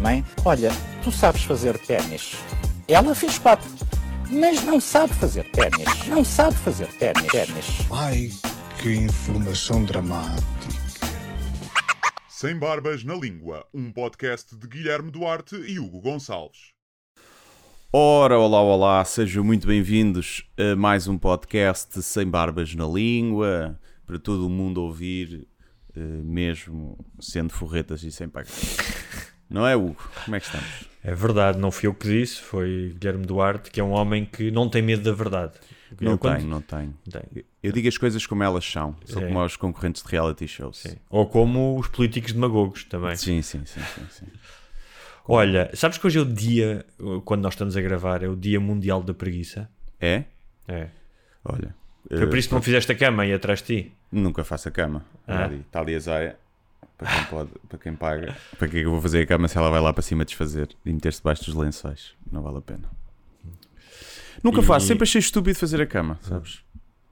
Mãe, olha, tu sabes fazer ténis. Ela fez quatro, mas não sabe fazer ténis. Não sabe fazer ténis. Ai, que informação dramática. Sem Barbas na Língua, um podcast de Guilherme Duarte e Hugo Gonçalves. Ora, olá, olá, sejam muito bem-vindos a mais um podcast Sem Barbas na Língua, para todo o mundo ouvir, mesmo sendo forretas e sem pagar. Não é, Hugo? Como é que estamos? É verdade, não fui eu que disse, foi Guilherme Duarte, que é um homem que não tem medo da verdade. Não quando- tenho, não tenho. Tem. Eu digo as coisas como elas são, são É. como os concorrentes de reality shows. Sim. Ou como os políticos demagogos também. Sim, sim, sim, sim, sim. Olha, sabes que hoje é o dia, quando nós estamos a gravar, é o Dia Mundial da Preguiça? É? É. Olha. Foi por isso que não fizeste a cama aí atrás de ti. Nunca faço a cama. Ah. Ali, Está ali a Zaya. Para quem, pode, para quem paga. Para que é que eu vou fazer a cama se ela vai lá para cima desfazer e meter-se debaixo dos lençóis? Não vale a pena. Nunca E- faço, sempre achei estúpido fazer a cama, sabes?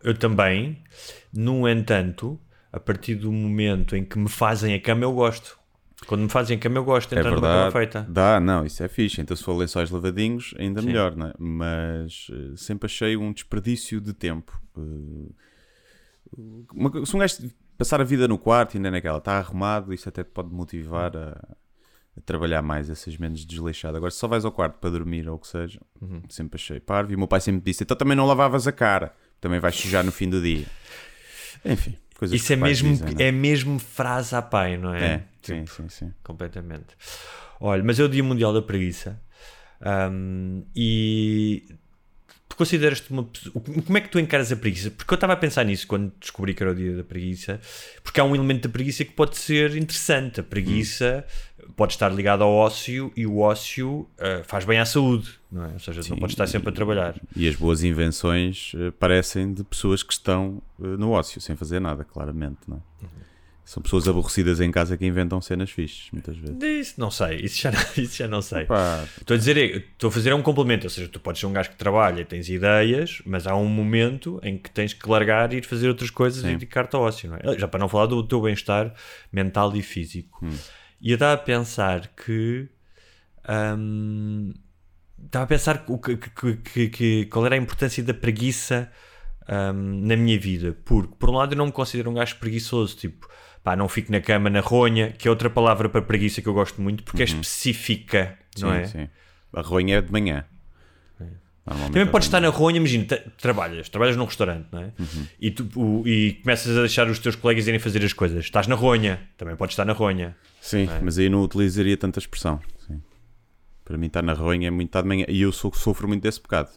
Eu também, no entanto, a partir do momento em que me fazem a cama, eu gosto. Quando me fazem cama, eu gosto de É entrar numa cama verdade. feita. Dá, não, isso é fixe. Então se for lençóis lavadinhos, ainda Sim. melhor, não é? Mas eh, sempre achei um desperdício de tempo. Eh, uma- se um gajo passar a vida no quarto, ainda naquela, está arrumado, isso até te pode motivar a, a trabalhar mais, a seres menos desleixado. Agora, se só vais ao quarto para dormir ou o que seja, Uhum. sempre achei parvo. E o meu pai sempre disse: então também não lavavas a cara, também vais sujar no fim do dia. Enfim, coisas Isso que é mesmo, dizem, não é mesmo frase à pai, não é? É, sim, Tipo, sim, sim. completamente. Olha, mas é o Dia Mundial da Preguiça. Ahm, e tu consideras-te uma pessoa. Como é que tu encaras a preguiça? Porque eu estava a pensar nisso quando descobri que era o Dia da Preguiça, porque há um elemento da preguiça que pode ser interessante. A preguiça pode estar ligada ao ócio e o ócio ah, faz bem à saúde, não é? Ou seja, tu não Sim. podes estar sempre a trabalhar. E as boas invenções eh, parecem de pessoas que estão eh, no ócio, sem fazer nada, claramente, não é? São pessoas aborrecidas em casa que inventam cenas fixes, muitas vezes. Isso não sei, isso já, isso já não sei. Estou a dizer, estou a fazer um complemento, ou seja, tu podes ser um gajo que trabalha, tens ideias, mas há um momento em que tens que largar e ir fazer outras coisas Sim. e dedicar-te ao ócio, não é? Já para não falar do teu bem-estar mental e físico. E eu estava a pensar que. hum, estava a pensar o que, que- que- que- qual era a importância da preguiça hum, na minha vida. Porque, por um lado, eu não me considero um gajo preguiçoso, tipo, pá, não fico na cama, na ronha, que é outra palavra para preguiça que eu gosto muito, porque é específica, não sim, é? sim. A ronha é de manhã. Também podes estar na ronha, imagina, tra- trabalhas, trabalhas num restaurante, não é? E, tu, o- e começas a deixar os teus colegas irem fazer as coisas. Estás na ronha, também podes estar na ronha. Sim, mas aí não utilizaria tanta expressão. Sim. Para mim, estar na ronha é muito estar de manhã. E eu sou, sofro muito desse pecado.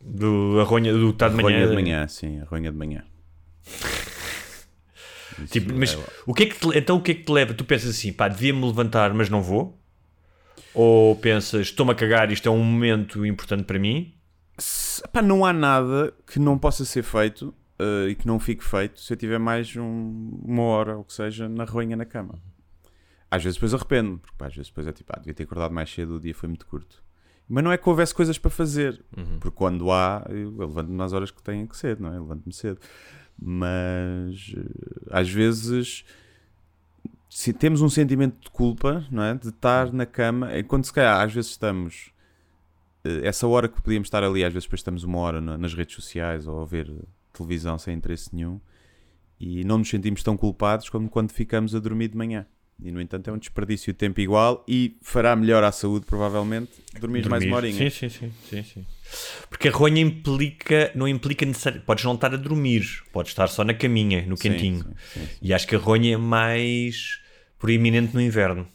Do, a ronha do estar de A manhã. ronha de manhã, sim, a ronha de manhã. Tipo, mas é- o que é que te- então o que é que te leva? Tu pensas assim, pá, devia-me levantar, mas não vou? Ou pensas, estou-me a cagar, isto é um momento importante para mim? Se- pá, não há nada que não possa ser feito eh, e que não fique feito se eu tiver mais um- uma hora ou que seja na ronha na cama. Às vezes depois arrependo, porque pá, às vezes depois é tipo, ah, devia ter acordado mais cedo, o dia foi muito curto. Mas não é que houvesse coisas para fazer, porque quando há, eu, levanto-me nas horas que têm que ser, não é? Levanto-me cedo. Mas eh, às vezes se temos um sentimento de culpa, não é? De estar na cama, quando se calhar às vezes estamos eh, essa hora que podíamos estar ali, às vezes depois estamos uma hora na- nas redes sociais ou a ver televisão sem interesse nenhum e não nos sentimos tão culpados como quando ficamos a dormir de manhã. E no entanto é um desperdício de tempo igual e fará melhor à saúde, provavelmente, dormir mais Dormir. uma horinha. Sim, sim, sim, sim. Porque a ronha implica, não implica necessariamente. Podes não estar a dormir, podes estar só na caminha, no cantinho. sim, sim. E acho que a ronha é mais proeminente no inverno.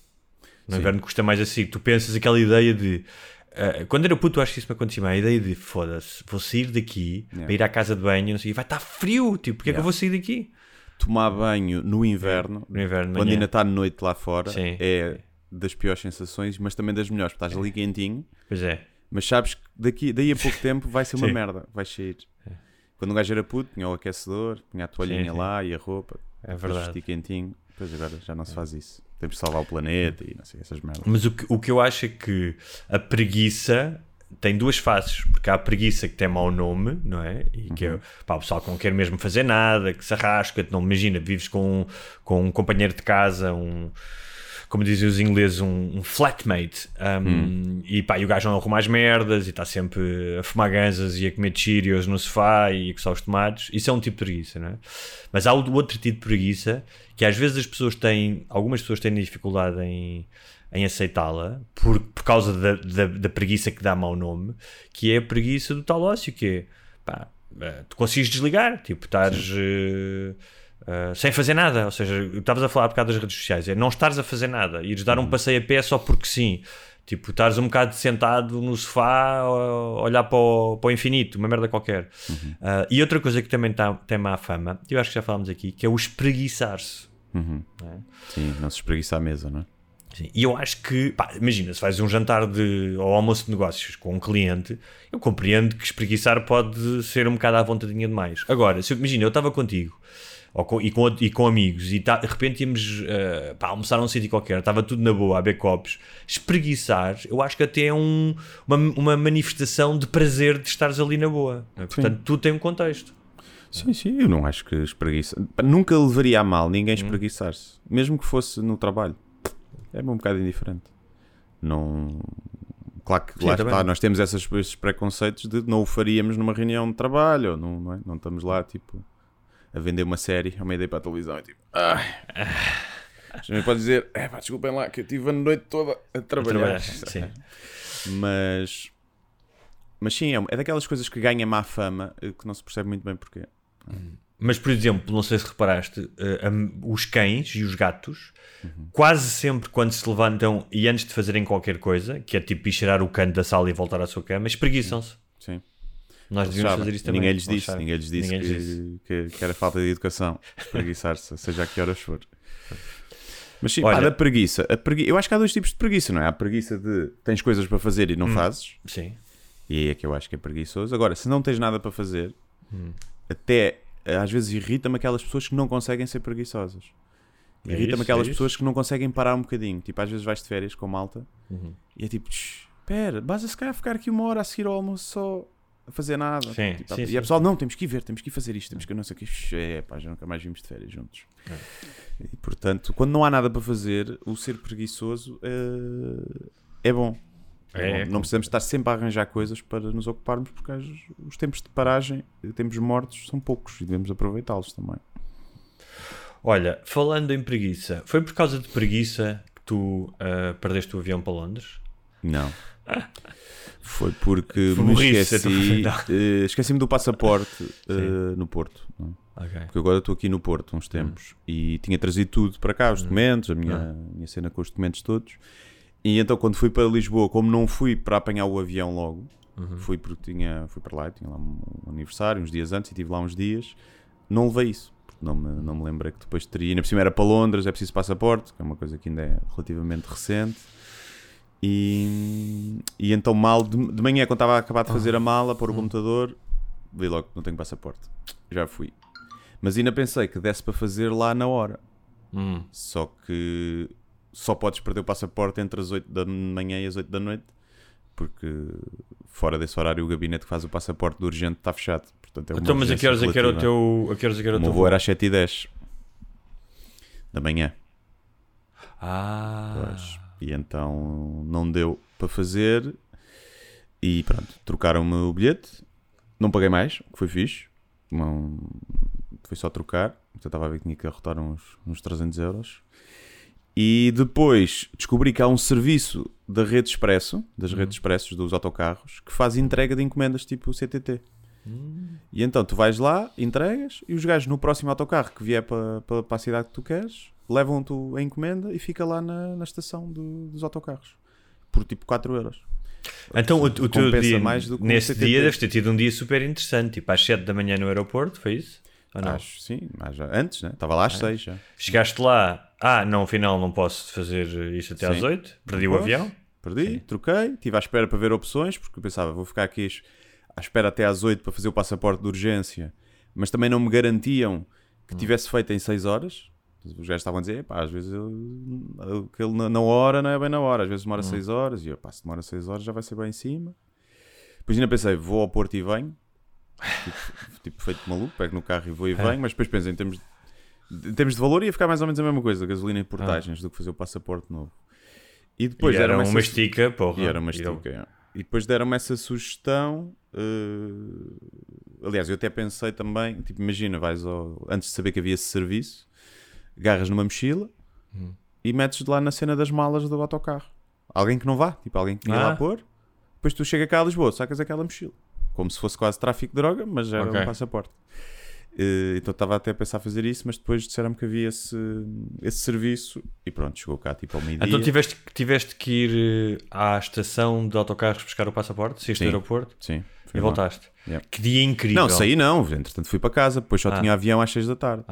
No inverno custa mais assim. Tu pensas aquela ideia de. ah, quando era puto, acho que isso me acontecia mais. A ideia de foda-se, vou sair daqui Yeah. para ir à casa de banho, não sei, e vai estar frio. Tipo, porque é que eu Yeah. vou sair daqui? Tomar banho no inverno, No inverno, quando ainda está noite lá fora, Sim. é das piores sensações, mas também das melhores, porque estás ali quentinho, Pois é. mas sabes que daqui, daí a pouco tempo vai ser uma Sim. merda, vai sair. Quando um gajo era puto, tinha o aquecedor, tinha a toalhinha Sim, sim. lá e a roupa, É verdade. quentinho, depois agora já não se faz isso. Temos de salvar o planeta e não sei, essas merdas. Mas o que, o que eu acho é que a preguiça tem duas faces, porque há a preguiça que tem mau nome, não é? E que é pá, o pessoal que não quer mesmo fazer nada, que se arrasca, não imagina, vives com, com um companheiro de casa, um como dizem os ingleses, um, um flatmate, um, e pá, e o gajo não arruma as merdas e está sempre a fumar ganzas e a comer Cheerios no sofá e a coçar os tomates. Isso é um tipo de preguiça, não é? Mas há o outro tipo de preguiça que às vezes as pessoas têm, algumas pessoas têm dificuldade em, em aceitá-la por, por causa da, da, da preguiça que dá mau nome, que é a preguiça do tal ócio, que é pá, eh, tu consegues desligar, tipo, estares eh, eh, sem fazer nada, ou seja, estavas a falar há bocado das redes sociais, é não estares a fazer nada, ires dar um passeio a pé só porque sim. Tipo, estares um bocado sentado no sofá a olhar para o, para o infinito, uma merda qualquer. Ah, e outra coisa que também tá, tem má fama, eu acho que já falámos aqui, que é o espreguiçar-se. Sim, não se espreguiça à mesa, não é? Sim, E eu acho que, pá, imagina, se fazes um jantar de, ou almoço de negócios com um cliente, eu compreendo que espreguiçar pode ser um bocado à vontadinha demais. Agora, se imagina, eu estava contigo com- e, com, e com amigos e tá- de repente íamos eh, pá, almoçar num sítio qualquer, estava tudo na boa, a copos, espreguiçar, eu acho que até é um, uma, uma manifestação de prazer de estares ali na boa. é? Portanto, tudo tem um contexto. Sim, sim, eu não acho que espreguiça. Pá, Nunca levaria a mal ninguém espreguiçar-se, mesmo que fosse no trabalho. É um bocado indiferente. Não. Claro que Sim, lá também. está, nós temos essas, esses preconceitos de não o faríamos numa reunião de trabalho, não, não, é? não estamos lá tipo a vender uma série ao meio da para a televisão e tipo, ai. Já pode dizer, é pá, desculpem lá, que eu estive a noite toda a trabalhar. Trabalhar, sim. Mas, mas sim, é, é daquelas coisas que ganha má fama eh, que não se percebe muito bem porquê. Mas, por exemplo, não sei se reparaste, eh, os cães e os gatos, quase sempre quando se levantam e antes de fazerem qualquer coisa, que é tipo ir cheirar o canto da sala e voltar à sua cama, espreguiçam-se. Sim. Nós Eles devíamos sabem. fazer isso também. Ninguém lhes disse, sabem. ninguém lhes disse, Ninguém que, lhes disse. que- que era falta de educação, espreguiçar-se, seja a que horas for. Mas sim, Olha- pá, da preguiça. A pregui... Eu acho que há dois tipos de preguiça, não é? Há a preguiça de tens coisas para fazer e não Hum. fazes, Sim. e aí é que eu acho que é preguiçoso. Agora, se não tens nada para fazer, Hum. até às vezes irrita-me aquelas pessoas que não conseguem ser preguiçosas. É Irrita-me aquelas é pessoas que não conseguem parar um bocadinho. Tipo, às vezes vais de férias com malta Uhum. e é tipo, "Tch, espera, vais a se calhar ficar aqui uma hora a seguir ao almoço só a fazer nada. Sim, Tipo, sim, e a pessoal, não, temos que ir ver, temos que ir fazer isto, temos que não sei o que. É, pá, já nunca mais vimos de férias juntos. E portanto, quando não há nada para fazer, o ser preguiçoso é, é bom. É É, bom. Não precisamos estar sempre a arranjar coisas para nos ocuparmos, porque os tempos de paragem, tempos mortos, são poucos e devemos aproveitá-los também. Olha, falando em preguiça, foi por causa de preguiça que tu ah, perdeste o avião para Londres? Não. Foi porque Foi me esqueci, não. eh, esqueci-me do passaporte eh, no Porto. não é? Ok. Porque agora estou aqui no Porto uns tempos e tinha trazido tudo para cá, os documentos, a minha, a minha cena com os documentos todos. E então quando fui para Lisboa, como não fui para apanhar o avião logo, fui porque tinha, fui para lá, tinha lá um aniversário uns dias antes e estive lá uns dias, não levei isso. porque Não me, não me lembrei que depois teria. Ainda por cima era para Londres, é preciso passaporte, que é uma coisa que ainda é relativamente recente. E, e então, mal de, de manhã, quando estava a acabar de fazer a mala, pôr o computador, vi logo que não tenho passaporte. Já fui. Mas ainda pensei que desse para fazer lá na hora. Hum. Só que só podes perder o passaporte entre as 8 da manhã e as 8 da noite. Porque fora desse horário o gabinete que faz o passaporte do urgente está fechado. Portanto, é Então, mas a que horas é que era o teu, a que horas é que era o meu voo era às 7 e 10 da manhã. Ah. Pois. E então não deu para fazer. E pronto, trocaram-me o bilhete. Não paguei mais, o que foi fixe. Não, foi só trocar. Eu estava a ver que tinha que arrotar uns, uns 300 euros. E depois descobri que há um serviço da Rede Expresso, das redes expressos dos autocarros, que faz entrega de encomendas tipo CTT. E então tu vais lá, entregas, e os gajos no próximo autocarro que vier para, para, para a cidade que tu queres, levam-te a encomenda e fica lá na, na estação do- dos autocarros. Por tipo 4 euros. Então, o, o teu dia, mais do que nesse dia, deves ter tido um dia super interessante, tipo às 7 da manhã no aeroporto, foi isso? Ou não? Acho, sim, mas já, antes, né? Estava lá às 6 já. Chegaste lá, ah, não, afinal não posso fazer isso até às Sim. 8, perdi o Pois. avião. Perdi, troquei, estive à espera para ver opções, porque eu pensava, vou ficar aqui à espera até às 8 para fazer o passaporte de urgência, mas também não me garantiam que tivesse feito em 6 horas. Os gajos estavam a dizer, pá, às vezes eu, aquele na, na hora não é bem na hora, às vezes demora 6 horas, e eu, pá, se demora 6 horas já vai ser bem em cima. Depois ainda pensei, vou ao Porto e venho, tipo, tipo feito maluco, pego no carro e vou e venho, mas depois penso em termos de, em termos de valor ia ficar mais ou menos a mesma coisa, gasolina e portagens, do que fazer o passaporte novo. E depois e era deram-me uma essa- estica, porra. e era uma E eu- estica. é. E depois deram-me essa sugestão. eh, Aliás, eu até pensei também: tipo, imagina, vais ao... antes de saber que havia esse serviço, agarras numa mochila Hum. e metes lá na cena das malas do autocarro. Alguém que não vá, tipo, alguém que ia Ah. lá pôr. Depois tu chega cá a Lisboa, sacas aquela mochila. Como se fosse quase tráfico de droga, mas era Ok. um passaporte. Eh, então estava até a pensar fazer isso, mas depois disseram-me que havia esse, esse serviço e pronto, chegou cá tipo ao meio-dia. Então tiveste, tiveste que ir eh, à estação de autocarros buscar o passaporte, saíste do Sim. aeroporto Sim, e lá. voltaste. Yeah. Que dia incrível. Não, saí não, entretanto fui para casa, depois só Ah. tinha avião às 6 da tarde.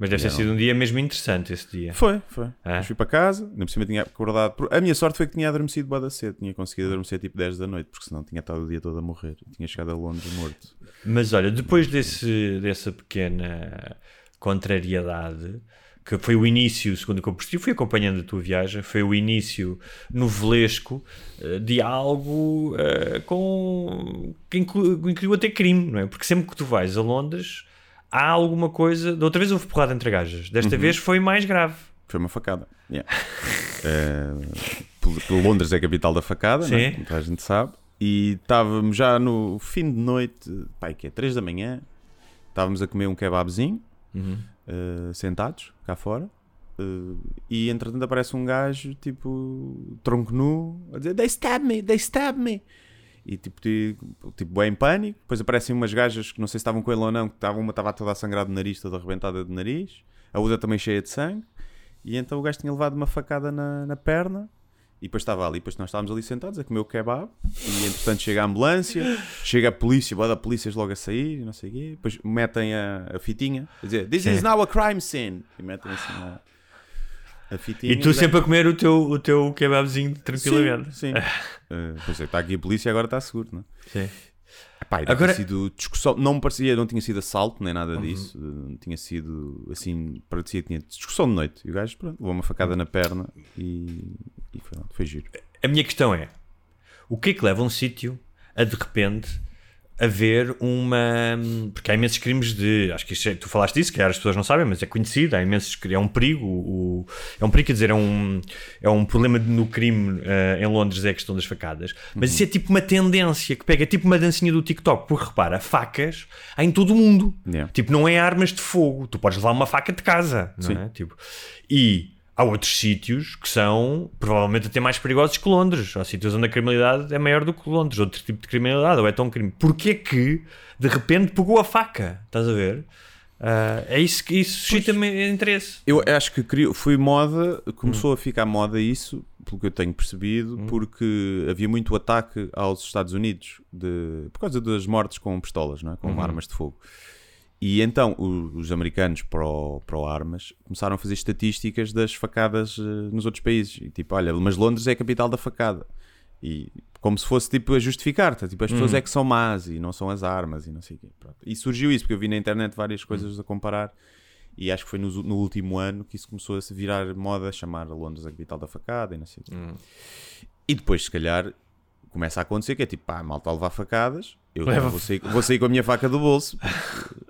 Mas deve ter sido um dia mesmo interessante esse dia. Foi, foi. Depois fui para casa, ainda por cima tinha acordado. por- A minha sorte foi que tinha adormecido bué da cedo, tinha conseguido adormecer tipo 10 da noite, porque senão tinha estado o dia todo a morrer. Tinha chegado a Londres morto. Mas olha, depois desse, dessa pequena contrariedade, que foi o início, segundo o que eu percebi, fui acompanhando a tua viagem, foi o início novelesco eh, de algo eh, com, que inclu- incluiu até crime, não é? Porque sempre que tu vais a Londres, há alguma coisa. Da outra vez houve porrada entre gajas, desta Uhum. vez foi mais grave. Foi uma facada. Yeah. Pelo Londres é a capital da facada, Sim. né? a gente sabe. E estávamos já no fim de noite, pai, que é 3 da manhã, estávamos a comer um kebabzinho, Uhum. eh, sentados cá fora. eh, e entretanto aparece um gajo, tipo, tronco nu, a dizer: They stab me, they stab me. E tipo, tipo, tipo bem em pânico. Depois aparecem umas gajas que não sei se estavam com ele ou não, que estavam, uma estava toda a sangrar do nariz, toda arrebentada de nariz, a outra também cheia de sangue. E então o gajo tinha levado uma facada na, na perna. E depois estava ali, depois nós estávamos ali sentados a comer o kebab. E entretanto chega a ambulância, chega a polícia, boa da polícias logo a sair, e não sei o quê. Depois metem a, a fitinha, a dizer This is now a crime scene. E metem assim a, a fitinha. E tu sempre a comer o teu, o teu kebabzinho tranquilamente. Sim. sim. Eh, pois é, está aqui a polícia agora está seguro, não é? Sim. Epá, e Agora- sido discussão, não me parecia, não tinha sido assalto nem nada disso, eh, tinha sido assim, parecia que tinha discussão de noite. E o gajo, pronto, levou uma facada na perna e, e foi, foi giro. A minha questão é: o que é que leva um sítio a de repente haver uma. Porque há imensos crimes de. Acho que isto é- tu falaste disso, que as pessoas não sabem, mas é conhecido. Há imensos. É um perigo. O, é um perigo, quer dizer, é um, é um problema no crime eh, em Londres, é a questão das facadas. Mas isso é tipo uma tendência que pega, é tipo uma dancinha do TikTok. Porque repara, facas há em todo o mundo. Yeah. Tipo, não é armas de fogo. Tu podes levar uma faca de casa, não Sim. é? Tipo, e há outros sítios que são provavelmente até mais perigosos que Londres. Há sítios onde a criminalidade é maior do que Londres, outro tipo de criminalidade, ou é tão crime. Porquê que de repente pegou a faca? Estás a ver? Ah, é isso que isso suscita-me interesse. Eu acho que criou, foi moda, começou a ficar moda isso, pelo que eu tenho percebido, porque havia muito ataque aos Estados Unidos de, por causa das mortes com pistolas, não é? com armas de fogo. E então o- os americanos pro, pro armas começaram a fazer estatísticas das facadas eh, nos outros países. E tipo, olha, mas Londres é a capital da facada. E como se fosse tipo a justificar, tá? tipo, as pessoas é que são más e não são as armas e não sei o quê. Pronto. E surgiu isso, porque eu vi na internet várias coisas a comparar. E acho que foi no, no último ano que isso começou a se virar moda, chamar Londres a capital da facada e não sei o quê. E depois, se calhar, começa a acontecer que é tipo, pá, malta a levar facadas, eu Leva- vou, sair, vou sair com a minha faca do bolso.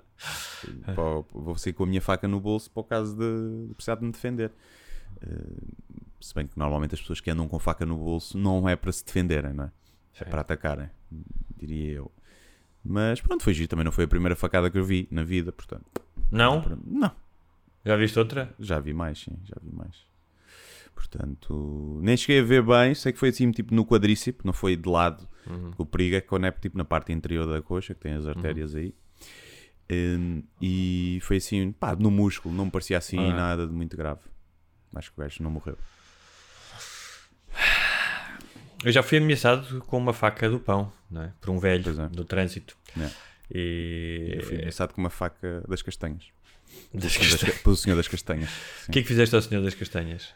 pá, vou sair com a minha faca no bolso para o caso de, de precisar de me defender. Eh, se bem que normalmente as pessoas que andam com faca no bolso não é para se defenderem, não é? É para atacarem, diria eu. Mas pronto, foi giro. Também não foi a primeira facada que eu vi na vida, portanto. Não? Não, Já viste outra? já vi mais, sim, já vi mais. Portanto, nem cheguei a ver bem, sei que foi assim, tipo no quadríceps, não foi de lado. O perigo é que quando é tipo na parte interior da coxa, que tem as artérias aí. Hum, e foi assim, pá, no músculo, não me parecia assim Ah. nada de muito grave. Acho que o gajo não morreu. Eu já fui ameaçado com uma faca do pão, não é? Por um velho é. do trânsito. É. E. Eu fui engraçado com uma faca das castanhas. Das castanhas. ca- Pelo senhor das castanhas. O que é que fizeste ao Senhor das Castanhas?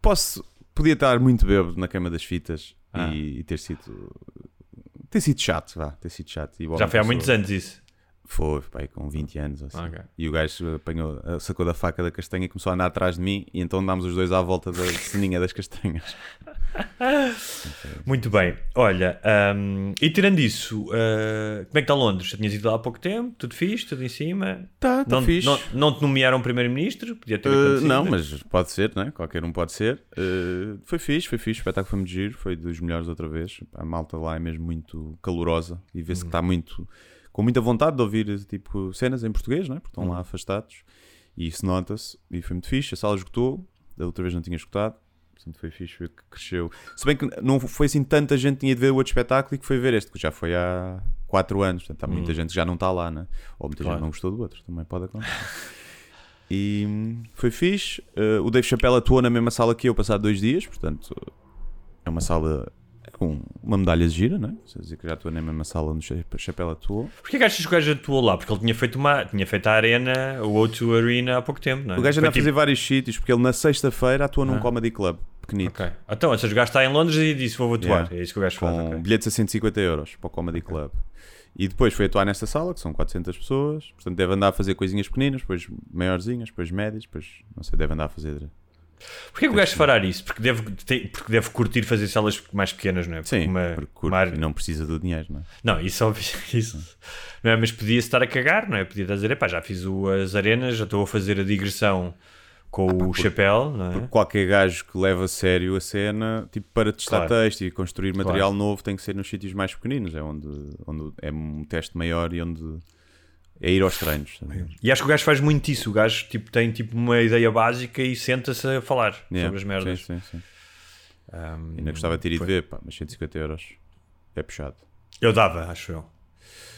Posso. Podia estar muito bêbado na cama das fitas Ah. e, e ter sido. Ter sido chato, vá. Ter sido chato. Já foi há muitos anos isso. Foi, pai, com 20 anos. Assim. Ok. E o gajo apanhou, sacou da faca da castanha e começou a andar atrás de mim. E então andámos os dois à volta da ceninha das castanhas. Muito bem. Olha, hum, e tirando isso, uh, como é que está Londres? Já tinhas ido lá há pouco tempo? Tudo fixe? Tudo em cima? Tá, tá não, fixe. Não, não te nomearam primeiro-ministro? Podia ter Uh, acontecido. não, mas pode ser, né? Qualquer um pode ser. Uh, foi fixe, foi fixe. O espetáculo foi muito giro. Foi dos melhores outra vez. A malta lá é mesmo muito calorosa e vê-se que está muito. Com muita vontade de ouvir tipo, cenas em português, né? Porque estão lá afastados. E isso nota-se. E foi muito fixe. A sala esgotou. Da outra vez não tinha esgotado. Portanto, foi fixe, foi que cresceu. Se bem que não foi assim tanta gente tinha de ver o outro espetáculo e que foi ver este, que já foi há 4 anos. Portanto, há muita gente que já não está lá, né? Ou muita Claro. gente não gostou do outro. Também pode acontecer. E hum, foi fixe. Uh, o Dave Chappelle atuou na mesma sala que eu, passado dois dias. Portanto, é uma sala com uma medalha de gira, né? Quer dizer que já atuou na mesma sala onde o Chappelle atuou. Porquê que achas que o gajo atuou lá? Porque ele tinha feito, uma, tinha feito a Arena, o O2 Arena há pouco tempo, não é? O gajo anda a fazer tipo- vários sítios, porque ele na sexta-feira atua num Ah. comedy club pequenito. Ok. Então, ou seja, o gajo está em Londres e disse vou atuar. Yeah. É isso que o gajo faz. com ok. bilhetes a 150 euros para o Comedy Club. E depois foi atuar nesta sala, que são 400 pessoas. Portanto, deve andar a fazer coisinhas pequeninas, depois maiorzinhas, depois médias, depois, não sei, deve andar a fazer. Porquê que o gajo fará isso? Porque deve, porque deve curtir fazer salas mais pequenas, não é? Porque Sim, uma- porque curte uma área- não precisa do dinheiro, não é? Não, isso é óbvio. Isso, não é? Mas podia-se estar a cagar, não é? Podia estar a dizer, epá, já fiz o- as arenas, já estou a fazer a digressão com o chapéu, não é? Porque qualquer gajo que leva a sério a cena, tipo, para testar Claro. texto e construir material novo, tem que ser nos sítios mais pequeninos, é onde, onde é um teste maior e onde é ir aos treinos. sabe? E acho que o gajo faz muito isso. O gajo tipo, tem tipo uma ideia básica e senta-se a falar Yeah, sobre as merdas. Sim, sim, sim. Um, Ainda gostava de ter ido foi. ver, pá, mas 150 euros é puxado. Eu dava, acho eu.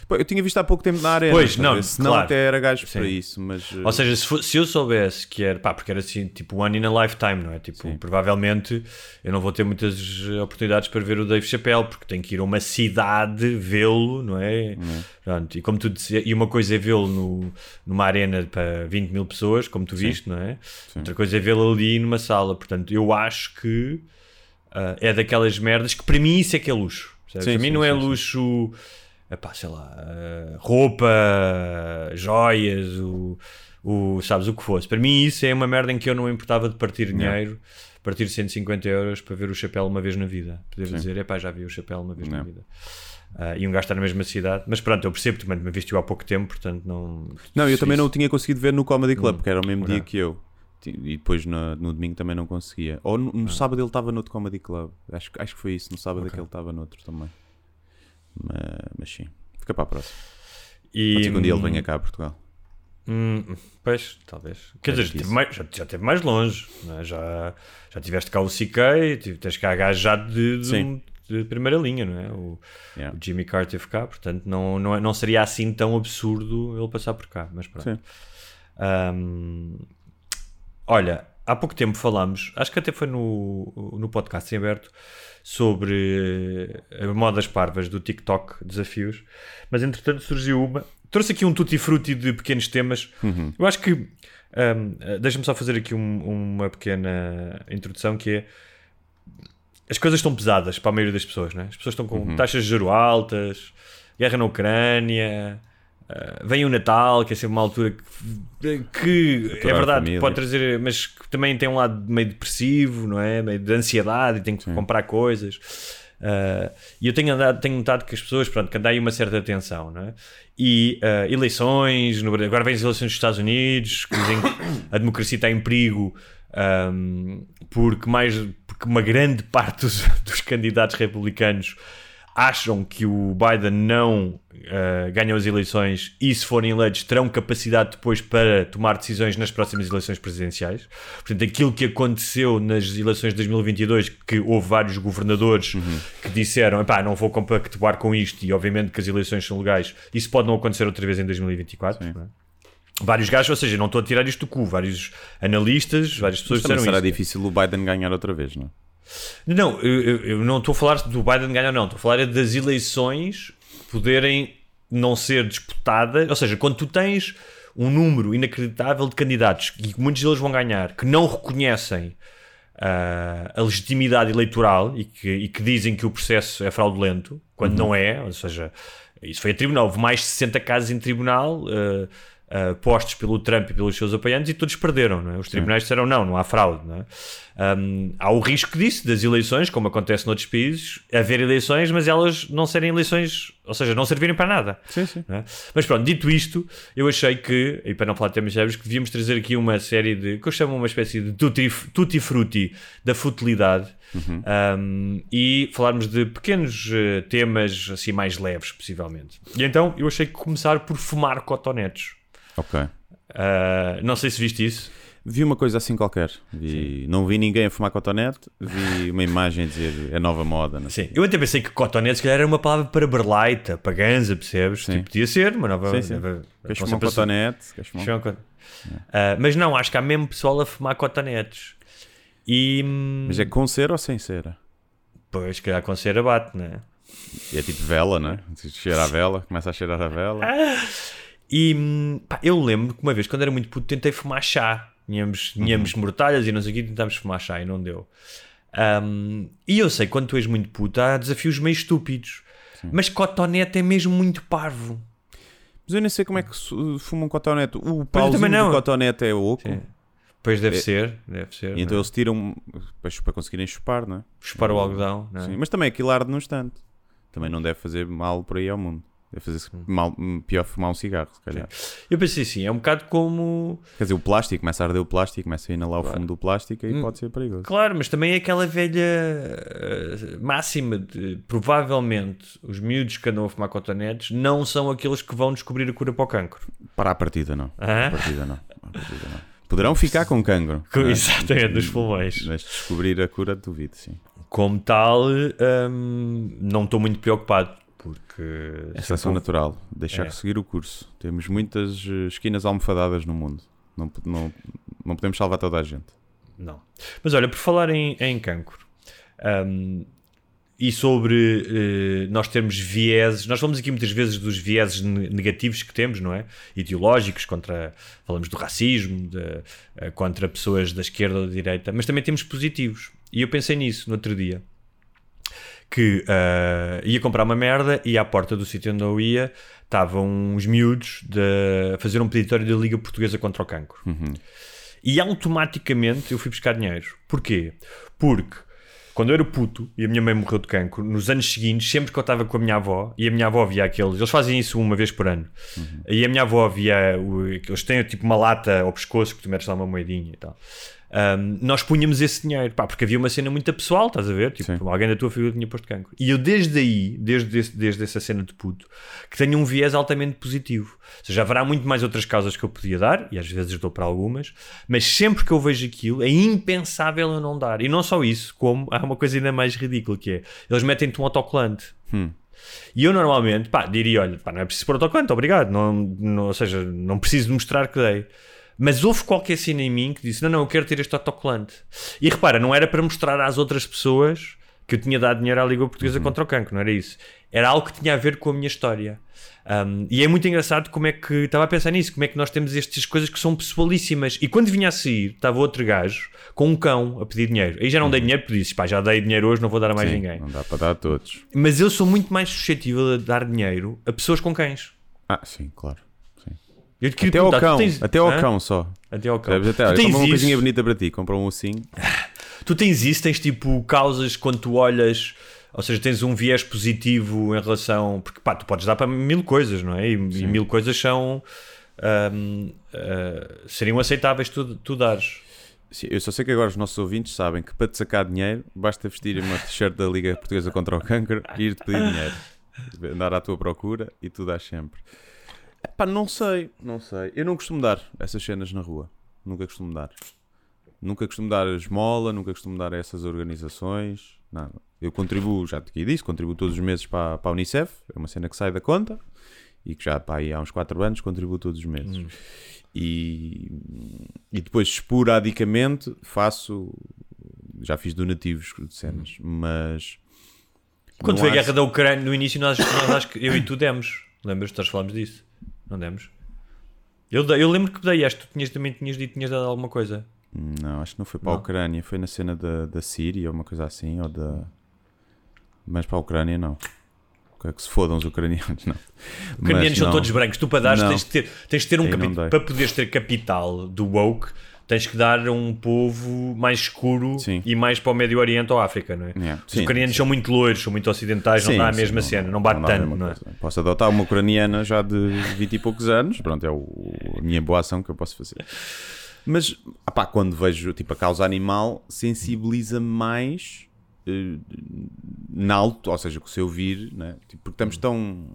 Pô, eu tinha visto há pouco tempo na arena. Pois, não, senão claro. até era gajo Sim. para isso, mas... uh, Ou seja, se, se eu soubesse que era, pá, porque era assim, tipo one in a lifetime, não é? Tipo, Sim. provavelmente eu não vou ter muitas oportunidades para ver o Dave Chappelle, porque tenho que ir a uma cidade vê-lo, não é? Pronto, e como tu disse, e uma coisa é vê-lo no, numa arena para 20 mil pessoas, como tu viste, não é? Outra coisa é vê-lo ali numa sala. Portanto, eu acho que ah, é daquelas merdas que para mim isso é que é luxo. Sim, para mim sim, não é sim, sim. luxo, epá, sei lá, ah, roupa, joias, o, o, sabes, o que fosse. Para mim isso é uma merda em que eu não importava de partir dinheiro, partir 150 euros para ver o chapéu uma vez na vida. Poder Sim. dizer, epá, já vi o chapéu uma vez na Não. vida. Ah, e um gajo está na mesma cidade, mas pronto, eu percebo, tu me viste há pouco tempo, portanto não. Não, eu também isso- não o tinha conseguido ver no Comedy Club, Hum, porque era o mesmo dia que eu. E depois no, no domingo também não conseguia. Ou no, Ah. no sábado ele estava noutro Comedy Club. Acho, que- acho que foi isso. No sábado é Ok. que ele estava noutro também. Mas, mas sim. Fica para a próxima. E, Pode ser que um dia ele venha cá a Portugal. Hum, pois, talvez. Quer É dizer, mais, já, já esteve mais longe. é? Já, já tiveste cá o CK, tens cá gajo já de, de, de primeira linha, não é? O, Yeah. o Jimmy Carter teve cá, portanto não, não, é- não seria assim tão absurdo ele passar por cá. Mas pronto. Hum, olha, há pouco tempo falámos, acho que até foi no, no podcast em aberto, sobre eh, modas parvas do TikTok, desafios, mas entretanto surgiu uma. Trouxe aqui um tutti frutti de pequenos temas. Eu acho que. hum, eh, Deixa-me só fazer aqui um- uma pequena introdução que é. As coisas estão pesadas para a maioria das pessoas, né? As pessoas estão com taxas de juro altas, guerra na Ucrânia, eh, vem o Natal, que é sempre uma altura que, que é verdade, pode trazer, mas que também tem um lado meio depressivo, não é? Meio de ansiedade e tem que comprar coisas. Uh, e eu tenho, andado, tenho notado que as pessoas, pronto, que andam aí uma certa tensão, não é? E uh, eleições, no agora vem as eleições dos Estados Unidos, que dizem que a democracia está em perigo um, porque, mais, porque uma grande parte dos, dos candidatos republicanos acham que o Biden não uh, ganha as eleições e, se forem eleitos, terão capacidade depois para tomar decisões nas próximas eleições presidenciais. Portanto, aquilo que aconteceu nas eleições de 2022, que houve vários governadores que disseram: "Epá, não vou compactuar com isto, e obviamente que as eleições são legais, isso pode não acontecer outra vez em 2024. não é? Vários gajos, ou seja, não estou a tirar isto do cu, vários analistas, várias pessoas Mas disseram será isto. difícil o Biden ganhar outra vez, não é? Não, eu, eu- não estou a falar do Biden ganhar, não. Estou a falar é das eleições poderem não ser disputada, ou seja, quando tu tens um número inacreditável de candidatos e que muitos deles vão ganhar, que não reconhecem ah, a legitimidade eleitoral e que, e que dizem que o processo é fraudulento, quando não é, ou seja, isso foi a tribunal, houve mais de 60 casos em tribunal. ah, ah, postos pelo Trump e pelos seus apoiantes e todos perderam, não é? Os tribunais disseram não, não há fraude, não é? Um, há o risco disso, das eleições, como acontece noutros países, haver eleições, mas elas não serem eleições, ou seja, não servirem para nada. Sim, sim. é? Mas pronto, dito isto, eu achei que, e para não falar de temas sérios, que devíamos trazer aqui uma série de, que eu chamo uma espécie de tutti, tutti frutti da futilidade um, e falarmos de pequenos eh, temas assim mais leves, possivelmente. E então eu achei que começar por fumar cotonetes. Ok. Ah, não sei se viste isso. Vi uma coisa assim qualquer. Vi, não vi ninguém a fumar cotonete, vi uma imagem a dizer é nova moda. Não sei. Sim, eu até pensei que cotonete se calhar era uma palavra para berlaita, para ganza, percebes? Sim. Tipo, podia ser uma nova. Sim, sim. nova- Queres não fumar um cotonete? Queres fumar um- um Ah, mas não, acho que há mesmo pessoal a fumar cotonetes. E. hum, Mas é com cera ou sem cera? Pois, se calhar com cera bate, né? É tipo vela, não é? Cheira a vela, começa a cheirar a vela. E hum, pá, eu lembro que uma vez, quando era muito puto, tentei fumar chá. Tínhamos, tínhamos mortalhas e não sei o que, tentámos fumar chá e não deu. Hum, e eu sei, quando tu és muito puto, há desafios meio estúpidos. Mas cotonete é mesmo muito parvo. Mas eu nem sei como é que se fuma um cotonete. O pauzinho do cotonete é oco. Sim. Pois deve É- ser, deve ser. E então é? eles tiram para conseguirem chupar, não é? Chupar o algodão, é? Sim, mas também aquilo arde no instante. Também não deve fazer mal por aí ao mundo. Deve fazer mal, pior fumar um cigarro, se calhar. Eu pensei assim, é um bocado como. Quer dizer, o plástico, começa a arder o plástico, começa a inalar o fumo do plástico e Hum. pode ser perigoso. Claro, mas também é aquela velha eh, máxima de provavelmente os miúdos que andam a fumar cotonetes não são aqueles que vão descobrir a cura para o cancro. Para a partida, não. Hã? A partida, não. A partida, não. Poderão ficar com cancro. Com- não é? Exatamente, nos pulmões. Mas descobrir a cura, duvido, sim. Como tal, hum, não estou muito preocupado, porque. É seleção natural. Deixar É. seguir o curso. Temos muitas eh, esquinas almofadadas no mundo. Não, não, não podemos salvar toda a gente. Não. Mas olha, por falar em, em cancro hum, e sobre eh, nós termos vieses, nós falamos aqui muitas vezes dos vieses ne- negativos que temos, não é? Ideológicos, contra, falamos do racismo, de, eh, contra pessoas da esquerda ou da direita, mas também temos positivos. E eu pensei nisso no outro dia. Que eh, ia comprar uma merda e à porta do sítio onde eu ia estavam uns miúdos de, a fazer um peditório da Liga Portuguesa contra o Cancro. E automaticamente eu fui buscar dinheiro. Porquê? Porque quando eu era puto e a minha mãe morreu de cancro, nos anos seguintes, sempre que eu estava com a minha avó, e a minha avó via aqueles, eles fazem isso uma vez por ano, e a minha avó via, o, eles têm tipo uma lata ao pescoço que tu metes lá uma moedinha e tal. Ahm, nós punhamos esse dinheiro, pá, porque havia uma cena muito pessoal, estás a ver? Tipo, Sim. alguém da tua família tinha posto cancro. E eu desde aí, desde, esse- desde essa cena de puto, que tenho um viés altamente positivo. Ou seja, haverá muito mais outras causas que eu podia dar, e às vezes dou para algumas, mas sempre que eu vejo aquilo, é impensável eu não dar. E não só isso, como há uma coisa ainda mais ridícula, que é, eles metem-te um autocolante. E eu normalmente, pá, diria, olha, pá, não é preciso pôr autocolante, obrigado. Não, não, ou seja, não preciso mostrar que dei. Mas houve qualquer cena em mim que disse, não, não, eu quero ter este autocolante. E repara, não era para mostrar às outras pessoas que eu tinha dado dinheiro à Liga Portuguesa contra o cancro, não era isso. Era algo que tinha a ver com a minha história. Um, e é muito engraçado como é que, estava a pensar nisso, como é que nós temos estas coisas que são pessoalíssimas. E quando vinha a sair, estava outro gajo com um cão a pedir dinheiro. Aí já não dei dinheiro, porque disse, pá, já dei dinheiro hoje, não vou dar a mais Sim, ninguém. Não dá para dar a todos. Mas eu sou muito mais suscetível a dar dinheiro a pessoas com cães. Ah, sim, claro. Eu te Até ao cão. tens- Até ao Hã? cão só. Até ao cão. Até, tu, tens compra uma isso, coisinha bonita para ti, compra um ossinho. tu tens isso, tens tipo causas quando tu olhas, ou seja, tens um viés positivo em relação. Porque pá, tu podes dar para mil coisas, não é? E, e mil coisas são. ahm, ah, seriam aceitáveis tu, tu dares. Sim, eu só sei que agora os nossos ouvintes sabem que para te sacar dinheiro basta vestir uma t-shirt da Liga Portuguesa contra o Cancro e ir-te pedir dinheiro. Andar à tua procura e tu dás sempre. Pá, não sei, não sei. Eu não costumo dar essas cenas na rua. Nunca costumo dar. Nunca costumo dar esmola, nunca costumo dar a essas organizações. Nada. Eu contribuo, já te disse, contribuo todos os meses para, para a Unicef. É uma cena que sai da conta e que já pá, aí há uns 4 anos contribuo todos os meses. E, e depois, esporadicamente, faço. Já fiz donativos de cenas, mas. Quando foi a acho- guerra da Ucrânia no início, nós, nós acho que eu e tu demos. Lembras-te, nós falámos disso? Não demos? Eu, eu lembro que dei, acho que tu tinhas, também tinhas dito, tinhas dado alguma coisa. Não, acho que não foi para a Não. Ucrânia, foi na cena da, da Síria ou uma coisa assim, ou da. Mas para a Ucrânia não. Que, que se fodam os ucranianos, não. Os ucranianos Mas são não. todos brancos. Tu para dar tens de ter, tens de ter um capital. Para poderes ter capital do woke, tens que dar a um povo mais escuro Sim. e mais para o Médio Oriente ou África, não é? Yeah, Os sim, ucranianos são muito loiros, são muito ocidentais, não Sim, dá a sim, mesma cena, não bate a tanto, não é? coisa. Posso adotar uma ucraniana já de 20 e poucos anos, pronto, é o, a minha boa ação que eu posso fazer. Mas, pá, quando vejo tipo, a causa animal, sensibiliza-me mais eh, na alto, ou seja, com o seu vir, né? tipo, porque estamos tão.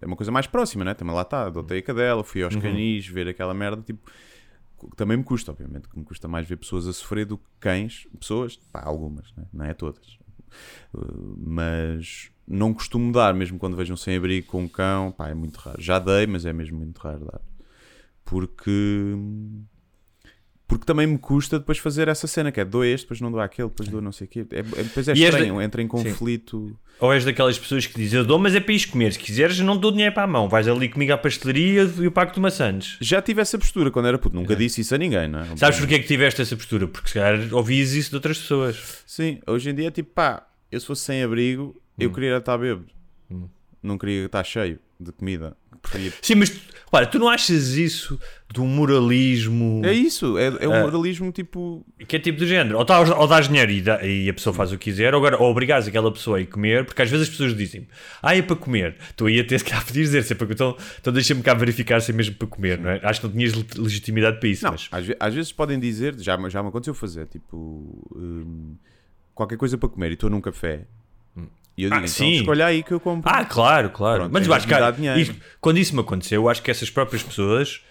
É uma coisa mais próxima, né? Também lá está, adotei a cadela, fui aos canis, ver aquela merda, tipo. Também me custa, obviamente, que me custa mais ver pessoas a sofrer do que cães, pessoas, pá, algumas, né? não é todas, Uh, mas não costumo dar, mesmo quando vejo um sem-abrigo com um cão, pá, é muito raro. Já dei, mas é mesmo muito raro dar. Porque porque também me custa depois fazer essa cena que é dou este, depois não dou aquele, depois dou não sei o quê. É, é, depois é E estranho, da- entra em conflito. Ou és daquelas pessoas que dizem eu dou, mas é para isto comer. Se quiseres, não dou dinheiro para a mão. Vais ali comigo à pastelaria e eu pago-te maçãs. Já tive essa postura quando era puto, nunca disse isso a ninguém, não é? Sabes porquê é que tiveste essa postura? Porque se calhar ouvias isso de outras pessoas. Sim, hoje em dia é tipo, pá, eu se fosse sem abrigo, eu queria estar bêbado. Não queria estar cheio de comida. Preferia- Sim, mas tu, repara, tu não achas isso de um moralismo É isso, é, é um Ah. moralismo tipo. que é tipo do género? Ou, tá, ou dás dinheiro e, dá- e a pessoa faz o que quiser, ou, agora, ou obrigares aquela pessoa a ir comer, porque às vezes as pessoas dizem ah, é para comer. Tu aí até se calhar podias dizer, se para então, então deixa-me cá verificar se é mesmo para comer, não é? Acho que não tinhas le- legitimidade para isso, Não, mas. às, às vezes podem dizer, já, me- já me aconteceu fazer, tipo, hum, qualquer coisa para comer e estou num café. E eu digo, Ah, então sim. escolha aí que eu compro. Ah, claro, claro. Pronto, mas é eu acho que quando isso me aconteceu, eu acho que essas próprias pessoas,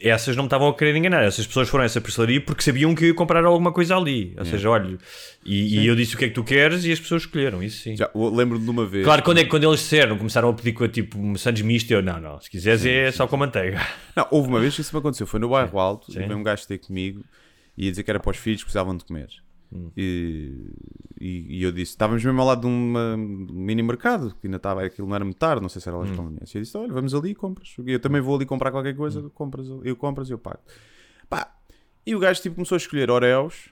essas não me estavam a querer enganar. Essas pessoas foram a essa pastelaria porque sabiam que eu ia comprar alguma coisa ali. Ou seja, olha, e, e eu disse o que é que tu queres e as pessoas escolheram, isso sim. Já, lembro-me de uma vez. Claro, quando, é, que- quando eles disseram, começaram a pedir com tipo um sandes misto, eu, não, não, se quiseres é só com manteiga. Não, houve uma vez que isso me aconteceu, foi no bairro alto, Sim. e veio um gajo ter comigo e ia dizer que era para os filhos que precisavam de comer. Hum. E, e, e eu disse, estávamos mesmo ao lado de de um mini mercado, que ainda estava, aquilo não era muito tarde, não sei se era Hum. Las Conveniências. E eu disse, olha, vamos ali e compras. Eu também vou ali comprar qualquer coisa, Hum. compras, eu compras e eu pago. Pá, e o gajo tipo, começou a escolher Oreos,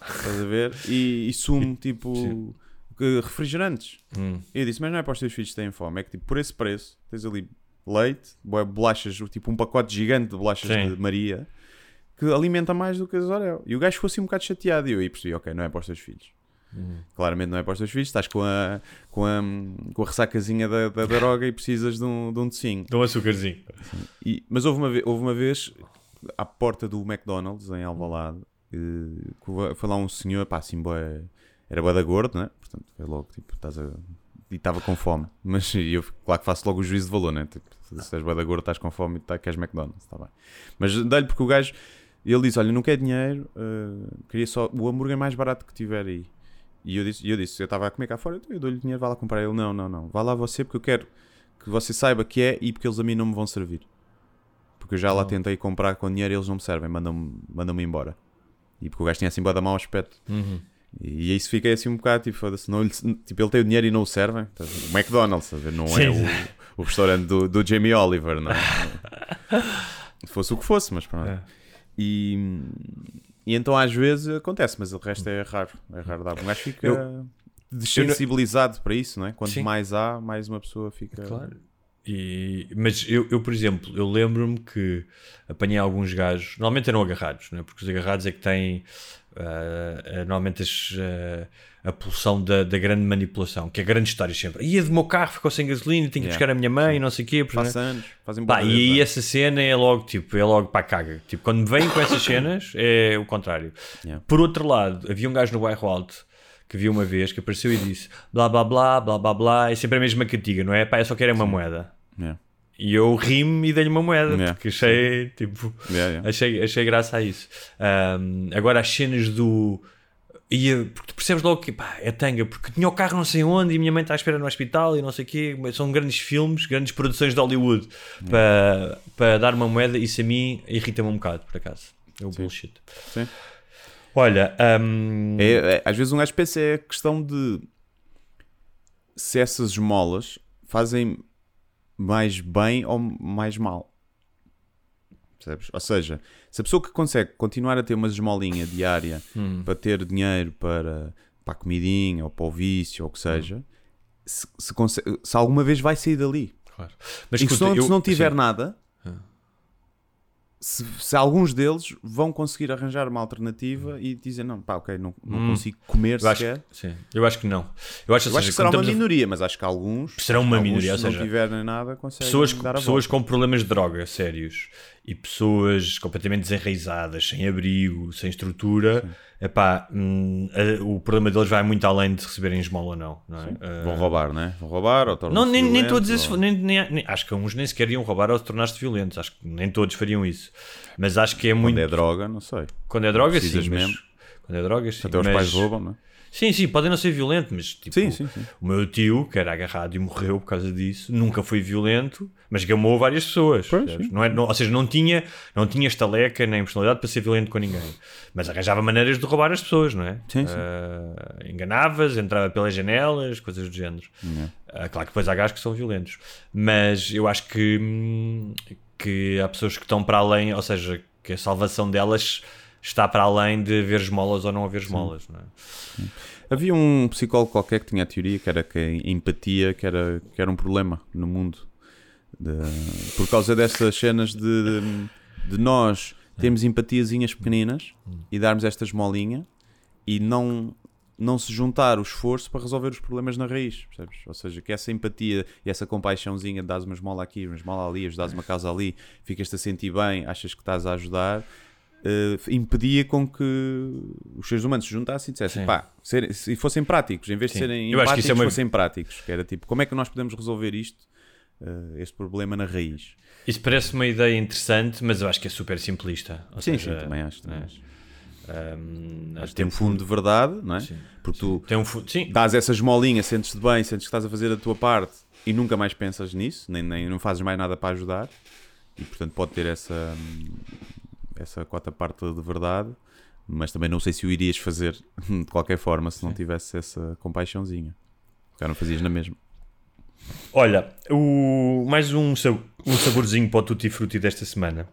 estás a ver? E, e sumo, tipo, que- refrigerantes. Hum. E eu disse, mas não é para os teus filhos que têm fome, é que tipo, por esse preço, tens ali leite, bolachas, tipo um pacote gigante de bolachas Sim. de Maria, que alimenta mais do que as Oreo. E o gajo ficou assim um bocado chateado e eu aí percebi, ok, não é para os teus filhos. Hum. Claramente não é para os teus filhos, estás com a, com a, com a ressacazinha da, da droga e precisas de um, de um docinho. Dá um açúcarzinho. E- mas houve uma, vez, houve uma vez à porta do McDonald's em Alvalade eh, que foi lá um senhor, pá, assim, bué, era bué da gordo, né? Portanto, foi logo, tipo, estás a... E estava com fome. Mas eu, claro que faço logo o juízo de valor, né? Tipo, se estás bué da gordo, estás com fome e tá, queres McDonald's, está bem. Mas dá-lhe porque o gajo, ele disse, olha, não quer dinheiro, eh, queria só o hambúrguer mais barato que tiver aí. E eu disse, e eu disse, eu estava a comer cá fora, então eu dou-lhe dinheiro, vá lá comprar. Ele, não, não, não, vá lá você porque eu quero que você saiba que é e porque eles a mim não me vão servir. Porque eu já lá tentei comprar com dinheiro e eles não me servem, mandam-me mandam mandam E porque o gajo tinha assim boa da mau aspecto. E é isso fiquei assim um bocado, tipo, não lhe- tipo, ele tem o dinheiro e não o servem. Ver? O McDonald's, ver? não é o, o restaurante do, do Jamie Oliver, não é? Se fosse o que fosse, mas pronto. É. E, e então às vezes acontece, mas o resto é raro. É raro dar. Um gajo fica Eu- desensibilizado para isso, não é? Quanto Sim. mais há, mais uma pessoa fica. Claro. E, mas eu, eu, por exemplo, eu lembro-me que apanhei alguns gajos, normalmente eram agarrados, não é? porque os agarrados é que têm ah, normalmente as, ah, a pulsão da, da grande manipulação, que é grande história sempre. Ia do meu carro, ficou sem gasolina, tenho que Yeah. buscar a minha mãe, não sei o quê. Passa né? anos, fazem Pá, e aí é? essa cena é logo tipo, é logo para caga. Tipo, quando me vêm com essas cenas, é o contrário. Yeah. Por outro lado, havia um gajo no bairro alto que vi uma vez que apareceu e disse blá blá blá, blá blá blá, é sempre a mesma cantiga, não é? Pá, eu só quero é uma moeda. Yeah. E eu ri-me e dei-lhe uma moeda, Yeah. porque achei, tipo, Yeah, yeah. achei, achei graça a isso. Ahm, agora as cenas do. Ia, porque tu percebes logo que pá, é tanga, porque tinha o carro não sei onde e minha mãe está à espera no hospital e não sei o quê. São grandes filmes, grandes produções de Hollywood para, para dar uma moeda. Isso a mim irrita-me um bocado, por acaso. É o bullshit. Sim. Olha, ahm, É, é, às vezes um gajo pensa é a questão de se essas esmolas fazem mais bem ou mais mal. Percebes? Ou seja, se a pessoa que consegue continuar a ter uma esmolinha diária Hum. para ter dinheiro para, para a comidinha ou para o vício ou o que seja, se, se, consegue- se alguma vez vai sair dali. Claro. Mas e que se escuta, não, eu- se não tiver sim. nada. Se, se alguns deles vão conseguir arranjar uma alternativa e dizer: Não, pá, ok, não, não Hum. consigo comer Eu acho, sequer. sim, eu acho que não. Eu acho, Eu acho seja, que será uma estamos a- minoria, mas acho que alguns. Será uma alguns, minoria, ou se não tiverem nada, conseguem pessoas, pessoas com problemas de droga sérios e pessoas completamente desenraizadas, sem abrigo, sem estrutura, epá, hum, a- o problema deles vai muito além de receberem esmola ou não. não é? Uh, Vão roubar, né? Vão roubar ou não, nem, nem todos esses, ou- nem, nem- nem- acho que uns nem sequer iam roubar ou tornar-se violentos, acho que nem todos fariam isso. Mas acho que é muito. Quando é droga, não sei. Quando é droga, sim, mas-. Quando é droga, sim. Até os mas- pais roubam, não é? Sim, sim, podem não ser violentos, mas tipo, Sim, sim, sim. o meu tio, que era agarrado e morreu por causa disso, nunca foi violento, mas gamou várias pessoas. percebes? não é, não- ou seja, não tinha, não tinha estaleca nem personalidade para ser violento com ninguém, mas arranjava maneiras de roubar as pessoas, não é? Sim, sim. Ah, Enganava-as, entrava pelas janelas, coisas do género. Ah, claro que depois há gajos que são violentos, mas eu acho que, hum, que há pessoas que estão para além, ou seja, que a salvação delas está para além de haver esmolas ou não haver esmolas, não é? Havia um psicólogo qualquer que tinha a teoria que era que a empatia que era, que era um problema no mundo. De- por causa dessas cenas de, de, de nós termos empatiazinhas pequeninas e darmos esta esmolinha e não, não se juntar o esforço para resolver os problemas na raiz, percebes? Ou seja, que essa empatia e essa compaixãozinha de dares uma esmola aqui, uma esmola ali, ajudares uma casa ali, ficas-te a sentir bem, achas que estás a ajudar, eh, impedia com que os seres humanos se juntassem e dissessem, Sim. pá, serem- se fossem práticos, em vez de Sim. serem Eu acho que empáticos, é uma- fossem práticos. Que era tipo, como é que nós podemos resolver isto, eh, este problema na raiz? Isso parece uma ideia interessante, mas eu acho que é super simplista. Ou Sim, seja, sim, também acho. Também né, acho. que tem um fundo de verdade, não é? Sim. Porque tu tem um fu- Sim, dás essa esmolinha, sentes-te bem, sentes que estás a fazer a tua parte e nunca mais pensas nisso, nem, nem não fazes mais nada para ajudar, e portanto pode ter essa, hum, essa quarta parte de verdade, mas também não sei se o irias fazer de qualquer forma se não tivesse essa compaixãozinha. Já não fazias na mesma. Olha, o, mais um, sab- um saborzinho para o Tutti Frutti desta semana.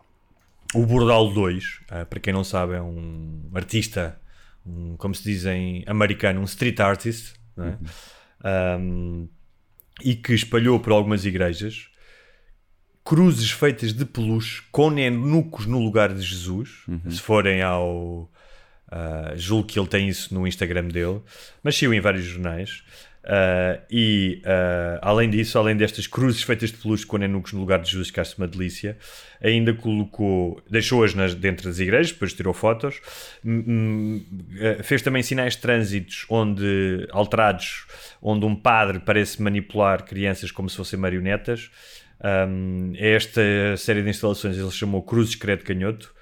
O Bordal 2, ah, para quem não sabe, é um artista, um, como se diz em americano, um street artist, é? Ahm, e que espalhou por algumas igrejas cruzes feitas de peluche com nenucos no lugar de Jesus. Se forem ao. ah, julgo que ele tem isso no Instagram dele, mas saiu em vários jornais. Ah, e ah, além disso, além destas cruzes feitas de peluche com nenucos no lugar de Jesus, que acho uma delícia, ainda colocou, deixou-as nas- dentro das igrejas, depois tirou fotos, fez também sinais de trânsitos onde, alterados, onde um padre parece manipular crianças como se fossem marionetas. Um, esta série de instalações ele chamou Cruzes Credo Canhoto.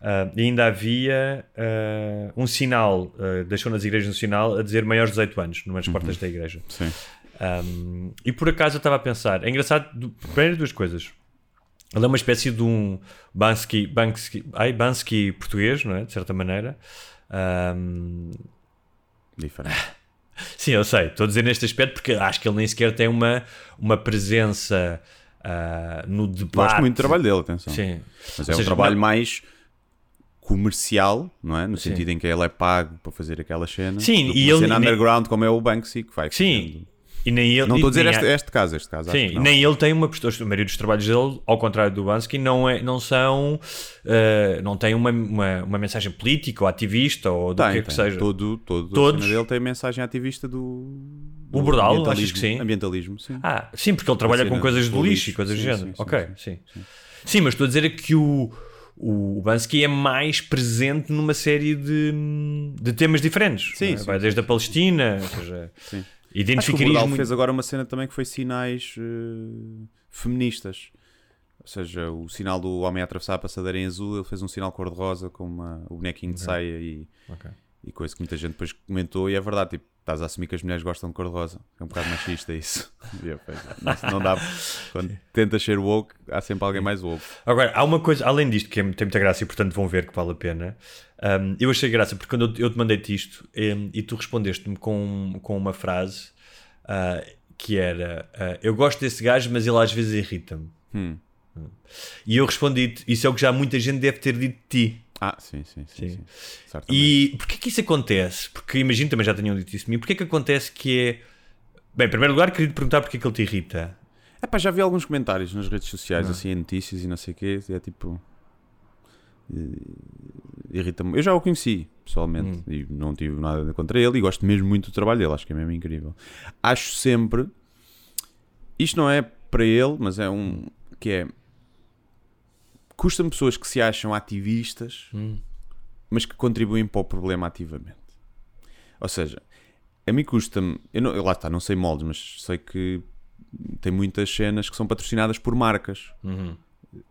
Uh, e ainda havia uh, um sinal, uh, deixou nas igrejas um sinal a dizer maiores de 18 anos, numas portas da igreja. Sim. Um, e por acaso eu estava a pensar, é engraçado, do- primeiro duas coisas. Ele é uma espécie de um Bansky, Bansky, ai, Bansky português, não é? De certa maneira. Um, Diferente. Sim, eu sei. Estou a dizer neste aspecto porque acho que ele nem sequer tem uma, uma presença ah, no debate. Gosto muito do trabalho dele, atenção. Sim. Mas Ou é um seja, trabalho não- mais comercial, não é? No Sim. sentido em que ele é pago para fazer aquelas cenas. Sim, e ele- cena e nem- underground como é o Banksy que vai Sim. fazendo. E nem ele, Não estou a dizer este, há- este caso, este caso. Sim, não. nem ele tem uma postura. A maioria dos trabalhos dele, ao contrário do Bansky, não, é, não são. ah, não tem uma, uma, uma mensagem política ou ativista ou do Tem, que é que seja. Todo, todo Todos. a cena dele tem mensagem ativista do. O Bordal, achas que sim? Ambientalismo, sim. Ah, sim, porque ele trabalha com coisas de do lixo e coisas do género. ok, sim, sim. Mas estou a dizer é que o, o Bansky é mais presente numa série de, de temas diferentes. Sim, é? Vai desde a Palestina, ou seja, Sim. Acho que o Bordal fez agora uma cena também que foi sinais eh, feministas. Ou seja, o sinal do homem a atravessar a passadeira em azul, ele fez um sinal cor-de-rosa com uma, o bonequinho de saia e, Ok. e coisa que muita gente depois comentou. E é verdade, tipo, estás a assumir que as mulheres gostam de cor-de-rosa. É um bocado machista isso. Não, não dá. Quando tentas ser woke, há sempre alguém mais woke. Agora, há uma coisa, além disto, que é- tem muita graça e portanto vão ver que vale a pena. Um, eu achei graça porque quando eu, eu te mandei-te isto um, e tu respondeste-me com, com uma frase uh, que era uh, eu gosto desse gajo, mas ele às vezes irrita-me. Hum. E eu respondi isso é o que já muita gente deve ter dito de ti. Ah, sim, sim, sim. Sim. sim. E porquê que isso acontece? Porque imagino também já tenham dito isso de mim. Porquê que acontece que é. Bem, em primeiro lugar, queria te perguntar porquê que ele te irrita. É pá, já vi alguns comentários nas redes sociais, Não. assim, em notícias e não sei o quê. É tipo. eh, Irrita-me. Eu já o conheci, pessoalmente, Hum. e não tive nada contra ele e gosto mesmo muito do trabalho dele, acho que é mesmo incrível. Acho sempre. Isto não é para ele, mas é um. que é. Custa-me pessoas que se acham ativistas, Hum. mas que contribuem para o problema ativamente. Ou seja, a mim custa-me. Eu não, eu lá está, não sei moldes, mas sei que tem muitas cenas que são patrocinadas por marcas Uhum.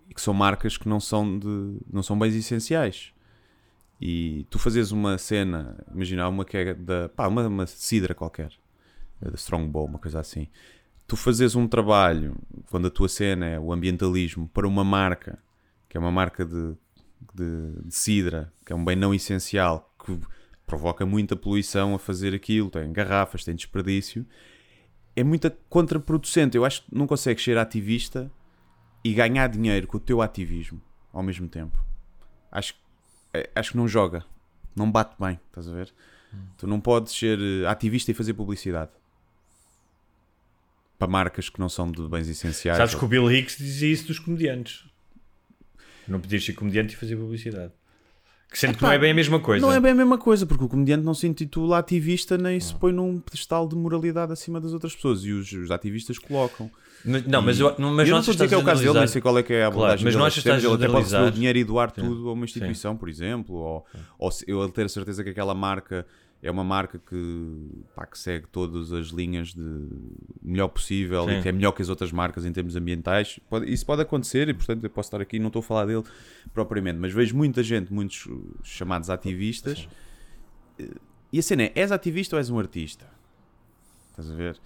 e que são marcas que não são de não são bens essenciais. E tu fazes uma cena, imagina uma que é da pá, uma, uma cidra qualquer, da Strongbow, uma coisa assim. Tu fazes um trabalho quando a tua cena é o ambientalismo para uma marca que é uma marca de, de, de cidra, que é um bem não essencial, que provoca muita poluição a fazer aquilo, tem garrafas, tem desperdício, é muito contraproducente. Eu acho que não consegues ser ativista e ganhar dinheiro com o teu ativismo ao mesmo tempo. Acho, é, acho que não joga, não bate bem, estás a ver? Tu não podes ser eh, ativista e fazer publicidade para marcas que não são de bens essenciais. Sabes que o Bill Hicks dizia isso dos comediantes. Não podias ser comediante e fazer publicidade. Que sendo que não é bem a mesma coisa. Não é bem a mesma coisa, porque o comediante não se intitula ativista nem se põe num pedestal de moralidade acima das outras pessoas. E os, os ativistas colocam. Mas- não, mas eu, não, mas eu não estou a dizer achas que é o caso dele, nem sei qual é que é a Claro, abordagem mas não a achas que estás Ele até pode receber o dinheiro e doar Sim. tudo a uma instituição, por exemplo, ou, ou se- eu ter a certeza que aquela marca é uma marca que, pá, que segue todas as linhas de melhor possível Sim. e que é melhor que as outras marcas em termos ambientais. Pode- isso pode acontecer e, portanto, eu posso estar aqui não estou a falar dele propriamente, mas vejo muita gente, muitos uh, chamados ativistas. eh, E a cena é: és ativista ou és um artista? Estás a ver?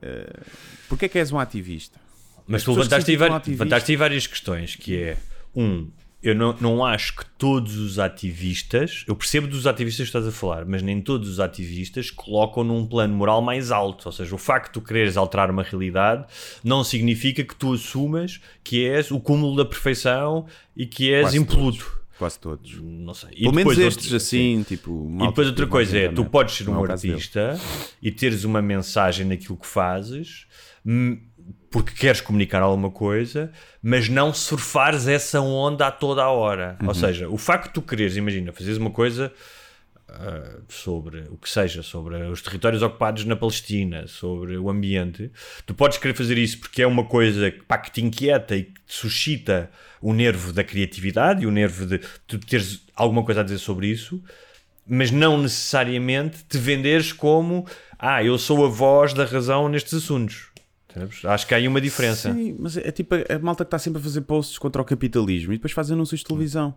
Eh, Porquê é que és um ativista? Mas As tu levantaste aí várias questões, que é, um, eu não, não acho que todos os ativistas, eu percebo dos ativistas que estás a falar, mas nem todos os ativistas colocam num plano moral mais alto. Ou seja, o facto de tu quereres alterar uma realidade não significa que tu assumas que és o cúmulo da perfeição e que és Quase impoluto. Quase todos. Não sei. E Pelo menos estes outro- assim, tipo. E depois outra coisa é, tu podes ser um é dele. artista e teres uma mensagem naquilo que fazes hum, porque queres comunicar alguma coisa, mas não surfares essa onda a toda a hora. Uhum. Ou seja, o facto de tu quereres, imagina, fazeres uma coisa ah, sobre o que seja, sobre os territórios ocupados na Palestina, sobre o ambiente, tu podes querer fazer isso porque é uma coisa pá, que te inquieta e que te suscita o nervo da criatividade e o nervo de tu teres alguma coisa a dizer sobre isso, mas não necessariamente te venderes como ah, eu sou a voz da razão nestes assuntos. Acho que há aí uma diferença. Sim, mas é tipo a, a malta que está sempre a fazer posts contra o capitalismo e depois faz anúncios de televisão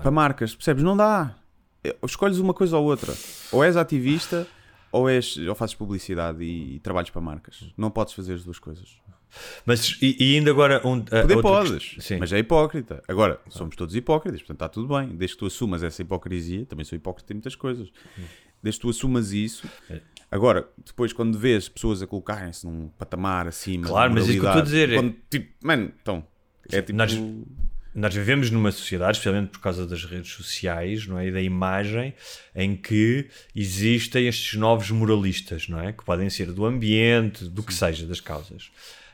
para marcas, percebes? Não dá. É, Escolhes uma coisa ou outra. Ou és ativista ou, és, ou fazes publicidade e, e trabalhas para marcas. Não podes fazer as duas coisas. Mas e, e ainda agora um, a- Poder podes, Sim. mas é hipócrita. Agora, somos todos hipócritas, portanto está tudo bem. Desde que tu assumas essa hipocrisia, também sou hipócrita em muitas coisas. Desde que tu assumas isso. É. Agora, depois quando vês pessoas a colocarem-se num patamar acima, Claro, mas isso que eu estou a dizer é- quando, tipo, mano, então, é tipo. Nós- nós vivemos numa sociedade, especialmente por causa das redes sociais, não é? E da imagem, em que existem estes novos moralistas, não é? Que podem ser do ambiente, do que seja, das causas.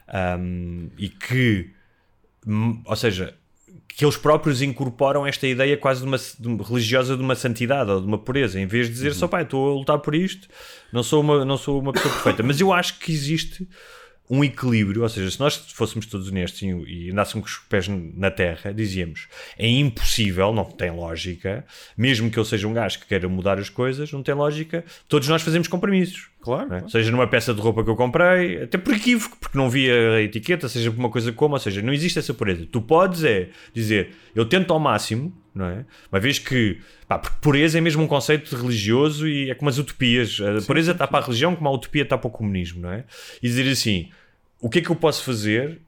Ahm, e que, hum, ou seja, que eles próprios incorporam esta ideia quase de uma, de uma- religiosa de uma santidade ou de uma pureza, em vez de dizer só pá, estou a lutar por isto, não sou, uma, não sou uma pessoa perfeita. Mas eu acho que existe um equilíbrio, ou seja, se nós fôssemos todos honestos e, e andássemos com os pés na terra, dizíamos é impossível, não tem lógica, mesmo que eu seja um gajo que queira mudar as coisas, não tem lógica, todos nós fazemos compromissos. Claro. é? Seja numa peça de roupa que eu comprei, até por equívoco, porque não via a etiqueta, seja por uma coisa como, ou seja, não existe essa pureza. Tu podes é dizer, eu tento ao máximo, não é? Uma vez que, pá, porque pureza é mesmo um conceito religioso e é como as utopias. A pureza está para a religião como a utopia está para o comunismo, não é? E dizer assim, o que é que eu posso fazer,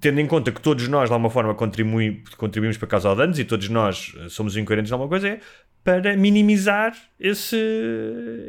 tendo em conta que todos nós, de alguma forma, contribuímos para causar danos e todos nós eh, somos incoerentes em alguma coisa, é para minimizar esse,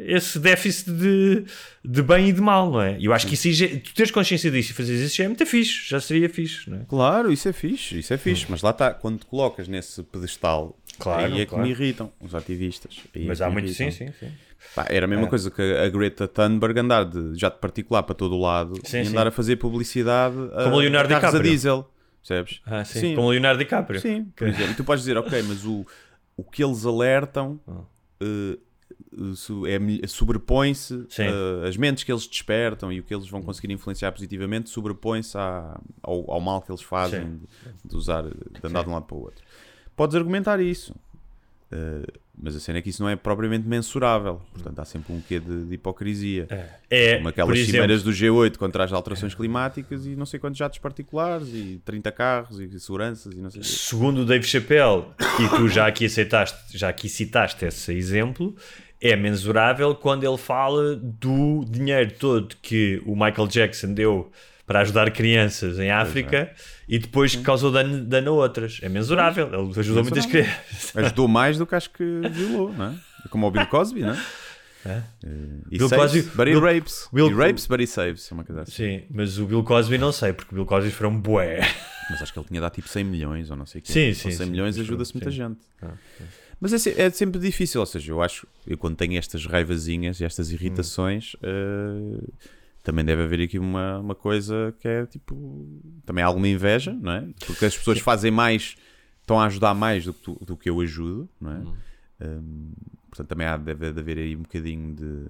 esse déficit de, de bem e de mal, não é? E eu acho que isso, tu teres consciência disso e fazeres isso já é muito fixe, já seria fixe, não é? Claro, isso é fixe, isso é fixe. Mas lá está, quando te colocas nesse pedestal, Claro, aí é que claro. me irritam os ativistas. É Mas que há muito, irritam. sim, sim, sim. Pá, era a mesma É. coisa que a Greta Thunberg andar de jato particular para todo o lado Sim, e sim. andar a fazer publicidade a, Como o Leonardo a carros a DiCaprio. diesel. Percebes? Ah, sim. Como o Leonardo DiCaprio. Sim, por exemplo. E tu podes dizer, ok, mas o, o que eles alertam su- é, sobrepõe-se, Sim. eh, as mentes que eles despertam e o que eles vão conseguir influenciar positivamente sobrepõe-se ao, ao mal que eles fazem Sim. de, de usar, de andar de um lado para o outro. Podes argumentar isso. Eh, mas a cena é que isso não é propriamente mensurável. Portanto, há sempre um quê de, de hipocrisia. É, Como por aquelas exemplo- cimeiras do G8 contra as alterações climáticas e não sei quantos jatos particulares e 30 carros e seguranças e não sei segundo o Dave Chappelle, e tu já aqui aceitaste, já aqui citaste esse exemplo, é mensurável quando ele fala do dinheiro todo que o Michael Jackson deu para ajudar crianças em África e depois causou dano, dano a outras. É mensurável, ele ajudou muitas Mensurável. crianças. Ajudou mais do que acho que violou, não é? É Como o Bill Cosby, não é? É. E Bill saves, Cosby- but he Bill- rapes. Bill- he rapes, but he saves. É uma coisa assim. Sim, mas o Bill Cosby não sei, porque o Bill Cosby foi um bué. Mas acho que ele tinha dado tipo 100 milhões ou não sei o quê. Sim, sim, 100 sim, milhões ajuda-se muita gente. Ah, Mas é, é sempre difícil, ou seja, eu acho, eu quando tenho estas raivazinhas e Hum. estas irritações, eh, também deve haver aqui uma, uma coisa que é tipo, também há alguma inveja, não é? Porque as pessoas fazem mais, estão a ajudar mais do que, tu- do que eu ajudo, não é? Hum. Um, portanto, também há, deve de haver aí um bocadinho de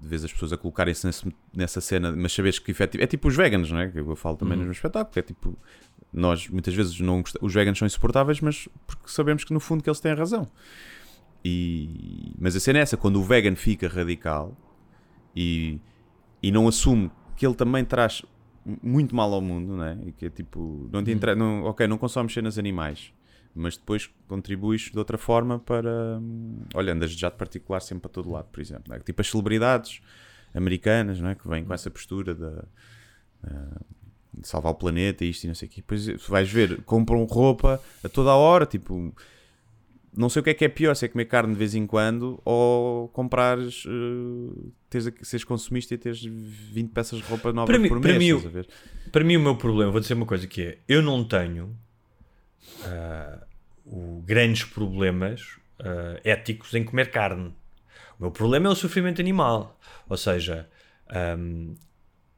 de vez as pessoas a colocarem-se nessa cena, mas saberes que efetivo, é tipo os veganos, não é? Que eu falo também Uhum. no meu espetáculo, que é tipo, nós muitas vezes não os veganos são insuportáveis, mas porque sabemos que no fundo que eles têm razão. E, mas a cena é essa, quando o vegan fica radical e, e não assume que ele também traz muito mal ao mundo, não é? E que é tipo, não te inter... não, ok, não consomes cenas animais, mas depois contribuis de outra forma para, hum, olha, andas de jato particular sempre para todo lado, por exemplo. é? Tipo as celebridades americanas, não é? Que vêm com essa postura da de salvar o planeta e isto e não sei o quê. Depois vais ver, compram roupa a toda a hora, tipo, não sei o que é que é pior, se é comer carne de vez em quando ou comprares, uh, teres, seres consumista e teres 20 peças de roupa novas Para mim, por para, mês. mim, estás a o- para mim, o meu problema, vou dizer uma coisa que é: eu não tenho ah, o- grandes problemas ah, éticos em comer carne. O meu problema é o sofrimento animal. Ou seja, ahm,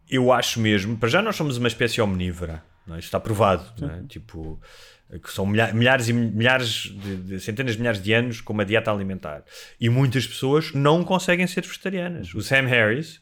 eu acho mesmo, para já nós somos uma espécie omnívora, não é? Isto está provado, não é? tipo, que são milha- milhares e milhares de, de- centenas de milhares de anos com uma dieta alimentar. E muitas pessoas não conseguem ser vegetarianas. O Sam Harris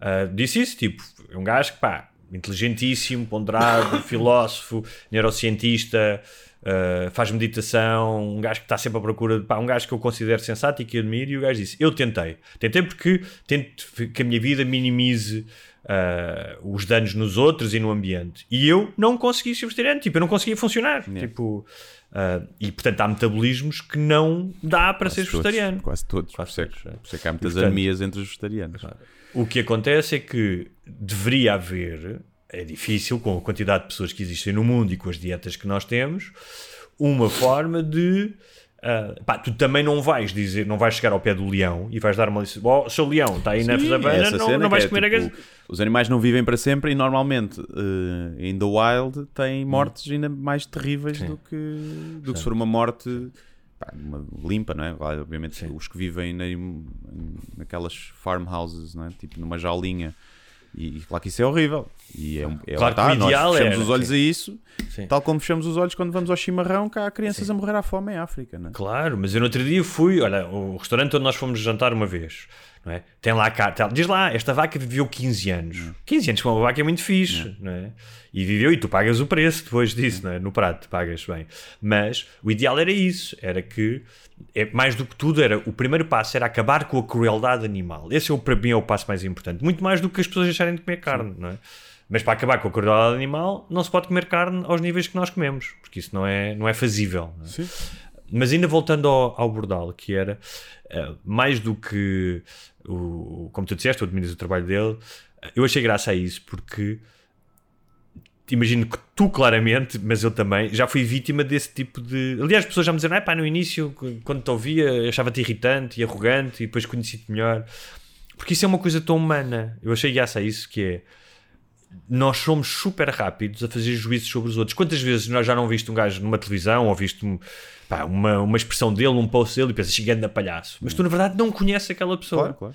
ah, disse isso, tipo, é um gajo que, pá, inteligentíssimo, ponderado, filósofo, neurocientista, ah, faz meditação, um gajo que está sempre à procura, de, pá, um gajo que eu considero sensato e que admiro, e o gajo disse, eu tentei. Tentei porque tento que a minha vida minimize ah, os danos nos outros e no ambiente. E eu não consegui ser vegetariano, tipo, eu não conseguia funcionar. Tipo, ah, e portanto há metabolismos que não dá para ser Quase todos, vegetariano. Quase todos. Quase por, isso é, todos, que- é. por isso é que há muitas portanto- anemias entre os vegetarianos. O que acontece é que deveria haver, é difícil com a quantidade de pessoas que existem no mundo e com as dietas que nós temos, uma forma de. Ah, pá, tu também não vais dizer, não vais chegar ao pé do leão e vais dar uma licença. Oh, seu leão, está aí na Sim, savana, essa não, não vais é, comer a tipo, gaza. Os animais não vivem para sempre e normalmente eh, in the wild têm mortes ainda mais terríveis Sim. do que, do que se for uma morte pá, uma limpa, não é? Obviamente os que vivem na, naquelas farmhouses, não é? Tipo numa jaulinha. E, e claro que isso é horrível. E é, um- é Claro ideal nós fechamos era, os olhos sim. a isso, Sim. tal como fechamos os olhos quando vamos ao chimarrão, que há crianças a morrer à fome em África, não é? Claro, mas eu no outro dia fui, olha, o restaurante onde nós fomos jantar uma vez, não é? Tem lá carta, diz lá, esta vaca viveu 15 anos. 15 anos com uma vaca é muito fixe, não é? E viveu, e tu pagas o preço depois disso, não é? No prato, pagas bem. Mas o ideal era isso, era que, é, mais do que tudo, era o primeiro passo era acabar com a crueldade animal. Esse é, para mim, é o passo mais importante. Muito mais do que as pessoas deixarem de comer carne, não é? Mas para acabar com a crueldade animal, não se pode comer carne aos níveis que nós comemos, porque isso não é, não é fazível. não é? Mas ainda voltando ao, ao Bordal, que era eh, mais do que, o, como tu disseste, tu admiras o trabalho dele, eu achei graça a isso porque imagino que tu claramente, mas eu também, já fui vítima desse tipo de. Aliás, as pessoas já me diziam, ah, pá, no início, quando te ouvia, achava-te irritante e arrogante e depois conheci-te melhor. Porque isso é uma coisa tão humana. Eu achei graça a isso que é. Nós somos super rápidos a fazer juízos sobre os outros. Quantas vezes nós já não viste um gajo numa televisão ou viste um, pá, uma, uma expressão dele, um post dele e pensas, chegando a palhaço. Mas tu na verdade não conheces aquela pessoa. Claro, claro.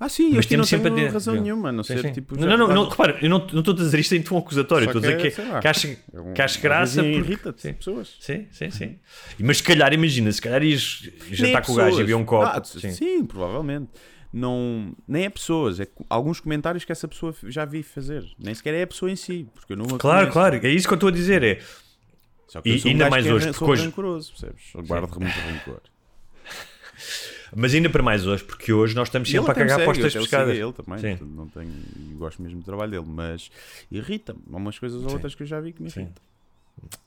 Ah, sim, Mas temos não sempre tenho a- razão nenhuma, não sim. tipo. não, já- não, não, repara, eu não, não estou a dizer isto em tom acusatório, estou a dizer que que, é, sei que, acho, é um- que acho graça. porque- irrita-te, sim. pessoas. Sim, sim, sim. Mas se calhar, imagina, se calhar ias jantar com o gajo e havia um copo. Ah, sim. sim. provavelmente. Não, nem é pessoas, é alguns comentários que essa pessoa já vi fazer. Nem sequer é a pessoa em si, porque eu não Claro, conheço. claro, é isso que eu estou a dizer. É, Só que E sou um ainda mais que é hoje, ran- porque hoje- rancoroso, percebes? Eu guardo muito rancor. mas ainda para mais hoje, porque hoje nós estamos sempre a cagar segue, postas eu até o sigo a pescadas. ele também, Sim. não tenho, gosto mesmo do trabalho dele, mas irrita-me. Há umas coisas ou outras que eu já vi que me Sim. irritam.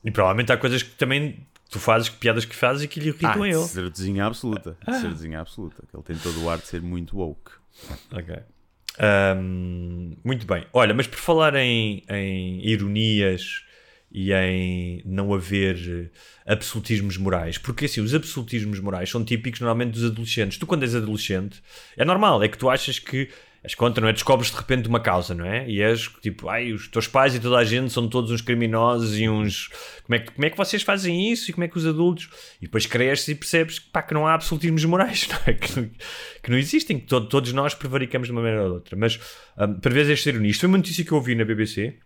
E provavelmente há coisas que também tu fazes, que piadas que fazes e que lhe irritam Ah, ele. cerdezinha absoluta. De cerdezinha absoluta. Que ele tem todo o ar de ser muito woke. Ok. Ahm, muito bem. Olha, mas por falar em, em ironias e em não haver absolutismos morais, porque assim, os absolutismos morais são típicos normalmente dos adolescentes. Tu, quando és adolescente, é normal, é que tu achas que és contra, não é? Descobres de repente uma causa, não é? E és tipo, ai, os teus pais e toda a gente são todos uns criminosos e uns. Como é que, como é que vocês fazem isso e como é que os adultos. E depois cresces e percebes pá, que não há absolutismos morais, não é? Que que não existem, que to- todos nós prevaricamos de uma maneira ou de outra. Mas, um, para vezes, esta ironia. Isto foi uma notícia que eu ouvi na BBC,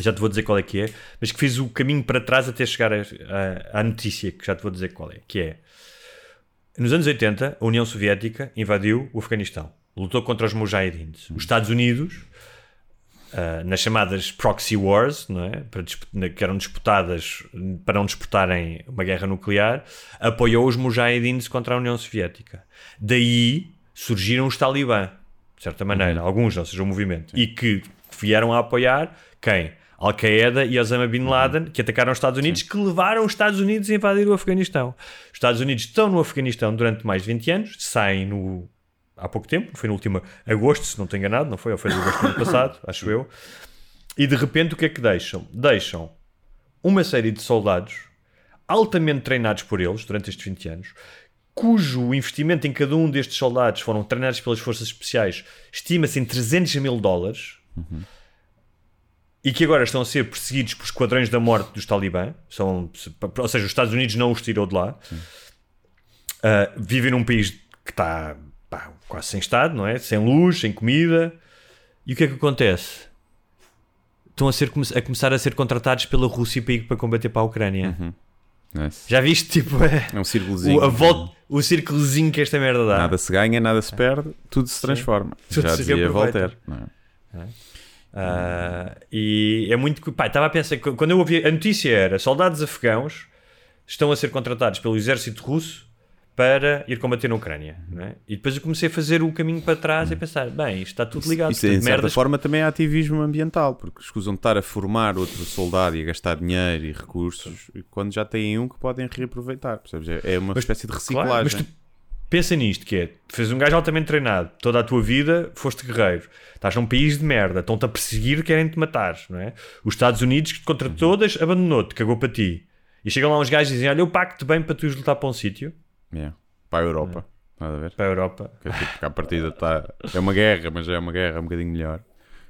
já te vou dizer qual é que é, mas que fiz o caminho para trás até chegar à notícia, que já te vou dizer qual é, que é. Nos anos 80, a União Soviética invadiu o Afeganistão. Lutou contra os Mujahidins. Os Estados Unidos, ah, nas chamadas proxy wars, não é? para, que eram disputadas para não disputarem uma guerra nuclear, apoiou os Mujahidins contra a União Soviética. Daí surgiram os Talibã, de certa maneira, alguns, ou seja, o movimento, e que vieram a apoiar quem? Al-Qaeda e Osama Bin Laden, que atacaram os Estados Unidos, que levaram os Estados Unidos a invadir o Afeganistão. Os Estados Unidos estão no Afeganistão durante mais de 20 anos, saem no, há pouco tempo, foi no último agosto, se não estou enganado, não foi? Ou foi no agosto do ano passado, acho eu. E de repente o que é que deixam? Deixam uma série de soldados altamente treinados por eles durante estes 20 anos, cujo investimento em cada um destes soldados foram treinados pelas forças especiais, estima-se em 300 mil dólares, e que agora estão a ser perseguidos por esquadrões da morte dos Talibã, são, ou seja, os Estados Unidos não os tirou de lá, Uh, vivem num país que está pá, quase sem Estado, não é? Sem luz, sem comida. E o que é que acontece? Estão a, ser, a começar a ser contratados pela Rússia para para combater para a Ucrânia. Nice. Já viste, tipo, é, É um círculozinho. o, a volta, o círculozinho que esta merda dá. Nada se ganha, nada se perde, tudo se transforma. Tudo Já se dizia. Voltaire. não é? Ah, e é muito. Pá, estava a pensar, que quando eu ouvi. A notícia era: soldados afegãos estão a ser contratados pelo exército russo para ir combater na Ucrânia. Não é? E depois eu comecei a fazer o caminho para trás e a pensar: bem, isto está tudo ligado. Isso, portanto, em certa forma, também é ativismo ambiental, porque escusam de estar a formar outro soldado e a gastar dinheiro e recursos quando já têm um que podem reaproveitar. Percebes? É é uma espécie de reciclagem. Claro, mas tu pensa nisto: que é, fez um gajo altamente treinado, toda a tua vida foste guerreiro, estás num país de merda, estão-te a perseguir, querem-te matar, não é? Os Estados Unidos, contra Uhum. todas, abandonou-te, cagou para ti. E chegam lá uns gajos e dizem: Olha, eu pacto bem para tu lutar para um sítio, Yeah. Para a Europa. Nada a ver? para a Europa. Que é tipo a partida está. É uma guerra, mas é uma guerra um bocadinho melhor.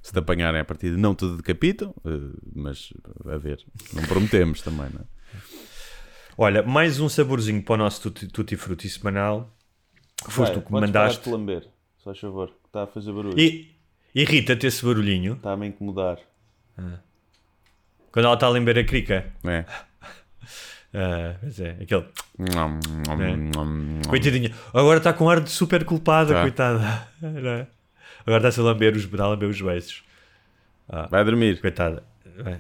Se te apanharem a partida, não te decapitam, eh, mas a ver. Não prometemos também, não é? Olha, mais um saborzinho para o nosso tutti, tutti frutti semanal. Foste tu que me mandaste. lamber, se faz favor, que está a fazer barulho. E irrita-te esse barulhinho Está-me a incomodar. quando ela está a lamber a crica. É. Ah, é, aquele. Nham, nham, É. nham, nham. Coitadinha. Agora está com ar de super culpada, Tá. coitada. É? Agora está-se a lamber os, está a lamber os beijos. Vai dormir. Coitada. É,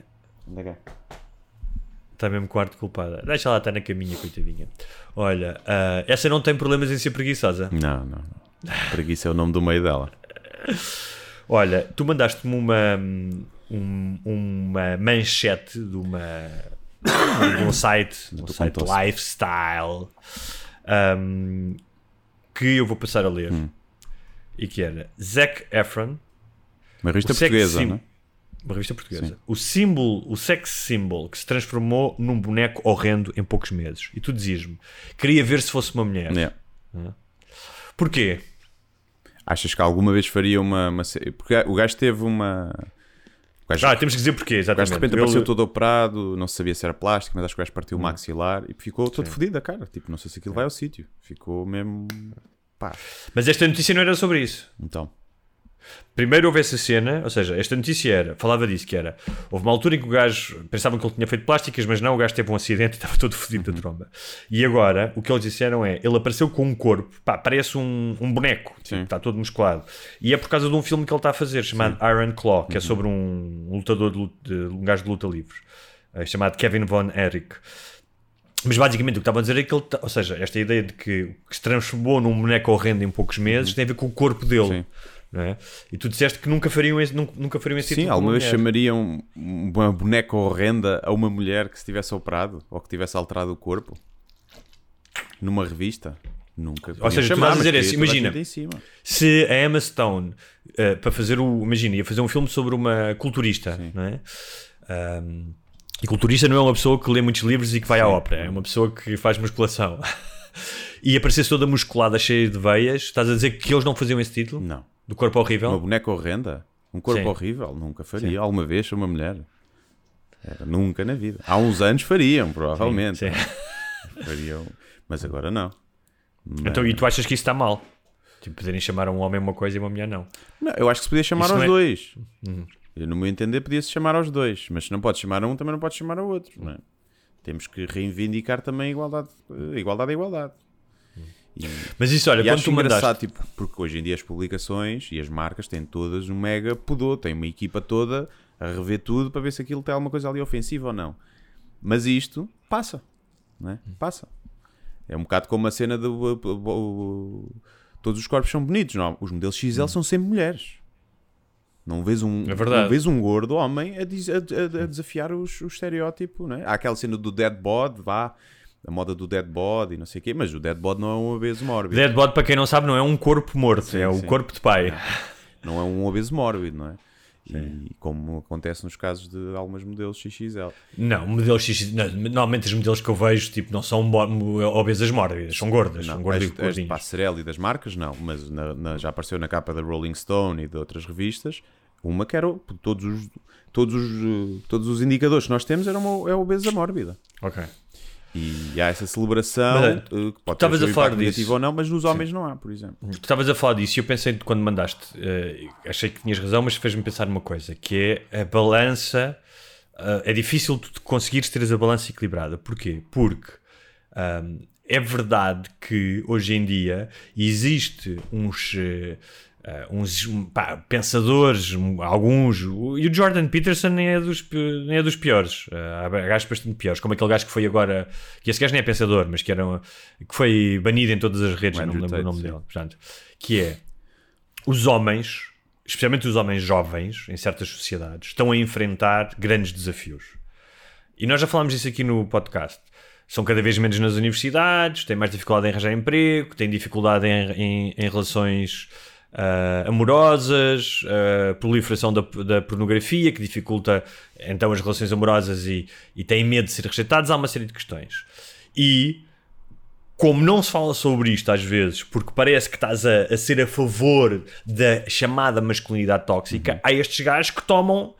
Está mesmo com ar de culpada. Deixa ela estar na caminha, coitadinha. Olha, ah, essa não tem problemas em ser preguiçosa. Não, não. Preguiça é o nome do meio dela. Olha, tu mandaste-me uma, um- uma manchete de, uma, um site, um site lifestyle, um, que eu vou passar a ler. Hum. E que era Zac Efron, Uma revista portuguesa, sim. não é? uma revista portuguesa. O símbolo, o sex symbol que se transformou num boneco horrendo em poucos meses. E tu dizias-me, queria ver se fosse uma mulher. Yeah. Porquê? Achas que alguma vez faria uma, uma Porque o gajo teve uma. Gajo, Ah, temos que dizer porquê, o gajo exatamente. de repente Ele- apareceu todo operado, não se sabia se era plástico, mas acho que o gajo partiu o maxilar e ficou todo fodido a cara. Tipo, não sei se aquilo vai ao sítio. Ficou mesmo. Pá. Mas esta notícia não era sobre isso. Então. Primeiro houve essa cena, ou seja, esta notícia era, falava disso, que era, houve uma altura em que o gajo, pensavam que ele tinha feito plásticas, mas não, o gajo teve um acidente e estava todo fodido Uhum. da tromba. E agora, o que eles disseram é, ele apareceu com um corpo, pá, parece um, um boneco, tipo, Sim. está todo musculado. E é por causa de um filme que ele está a fazer, chamado Iron Claw, Uhum. que é sobre um lutador, de, luta- de- um gajo de luta livre, eh, chamado Kevin Von Erich. Mas basicamente o que estavam a dizer é que ele, ou seja, esta ideia de que, que se transformou num boneco horrendo em poucos meses tem a ver com o corpo dele. Uhum. Sim. É? E tu disseste que nunca fariam esse, nunca, fariam esse Sim, com alguma uma vez chamariam uma boneca horrenda a uma mulher que se tivesse operado ou que tivesse alterado o corpo numa revista? Nunca. Ou seja, tu chamar, estás a dizer assim, imagina. Se a Emma Stone, eh, para fazer o. Imagina, ia fazer um filme sobre uma culturista, não é? Ahm, e culturista não é uma pessoa que lê muitos livros e que vai à ópera, é uma pessoa que faz musculação. e aparecesse toda musculada, cheia de veias, estás a dizer que eles não faziam esse título? Não. Do corpo horrível? Uma boneca horrenda? Um corpo Sim. horrível? Nunca faria. Alguma vez uma mulher? Era nunca na vida. Há uns anos fariam, provavelmente. Sim. Fariam. Mas agora não. Mas- Então, e tu achas que isso está mal? Tipo, poderem chamar um homem uma coisa e uma mulher não. Não, eu acho que se podia chamar Isso aos é- dois. Eu, no meu entender, podia-se chamar aos dois. Mas se não pode chamar a um, também não pode chamar ao outro. não é? Temos que reivindicar também a igualdade. A igualdade é igualdade. E, Mas isso, olha, e quando acho tu mandaste. engraçado, tipo, porque hoje em dia as publicações e as marcas têm todas um mega pudor. Têm uma equipa toda a rever tudo para ver se aquilo tem alguma coisa ali ofensiva ou não. Mas isto passa. Não é? Passa. É um bocado como a cena do. todos os corpos são bonitos, não? Os modelos XL são sempre mulheres. Não vês um, É não vês um gordo homem a, a- a- a desafiar os, o estereótipo, não é? Há aquela cena do dead bod, vá, a moda do dead bod e não sei o quê, mas o dead bod não é um obeso mórbido. Dead body, para quem não sabe, não é um corpo morto, é o sim. corpo de pai. Não é um obeso mórbido, não é? E como acontece nos casos de algumas modelos XXL. Não, modelos X. não, normalmente os modelos que eu vejo tipo, não são obesas mórbidas, são gordas, são Não, gordas as, as. Passarela e das marcas, não, mas na- na- já apareceu na capa da Rolling Stone e de outras revistas. Uma que era o- todos os, todos os, todos os indicadores que nós temos eram uma, é obesa mórbida. Ok. E há essa celebração Mas, eh, que pode ter seu a falar disso. ou não, mas nos homens não há, por exemplo. Tu estavas a falar disso e eu pensei quando mandaste, eh, achei que tinhas razão, mas fez-me pensar numa coisa, que é a balança. eh, é difícil tu conseguires ter a balança equilibrada. Porquê? Porque ahm, é verdade que hoje em dia existe uns. eh, eh, uns pá, pensadores, alguns, e o Jordan Peterson nem é dos, nem é dos piores. Eh, há gajos bastante piores, como aquele gajo que foi agora, que esse gajo nem é pensador, mas que, era, que foi banido em todas as redes, O não me lembro o nome Tate, dele. Portanto, que é os homens, especialmente os homens jovens, em certas sociedades, estão a enfrentar grandes desafios. E nós já falámos disso aqui no podcast. São cada vez menos nas universidades, têm mais dificuldade em arranjar emprego, têm dificuldade em, em- em relações ah, amorosas, a proliferação da, da pornografia, que dificulta então as relações amorosas e, e têm medo de ser rejeitados. Há uma série de questões. E como não se fala sobre isto às vezes, porque parece que estás a, a ser a favor da chamada masculinidade tóxica, há estes gajos que tomam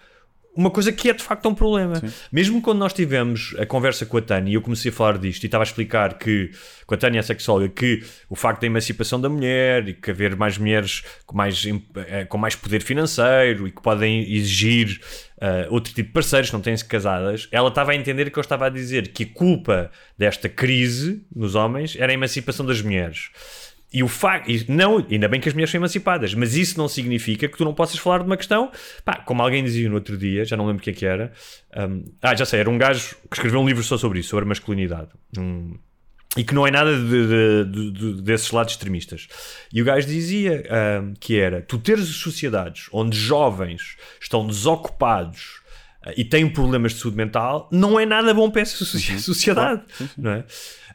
uma coisa que é de facto um problema. Mesmo quando nós tivemos a conversa com a Tânia e eu comecei a falar disto e estava a explicar que, com a Tânia, a sexóloga, que o facto da emancipação da mulher e que haver mais mulheres com mais, eh, com mais poder financeiro e que podem exigir eh, outro tipo de parceiros, que não têm-se casadas, ela estava a entender que eu estava a dizer que a culpa desta crise nos homens era a emancipação das mulheres. E o facto, não, ainda bem que as mulheres são emancipadas, mas isso não significa que tu não possas falar de uma questão, pá, como alguém dizia no outro dia, já não lembro o que é que era. um, ah, já sei, era um gajo que escreveu um livro só sobre isso, sobre masculinidade. Um, e que não é nada de, de- de- de- desses lados extremistas. E o gajo dizia um, que era tu teres sociedades onde jovens estão desocupados uh, e têm problemas de saúde mental, não é nada bom para essa soci- sociedade. Não é?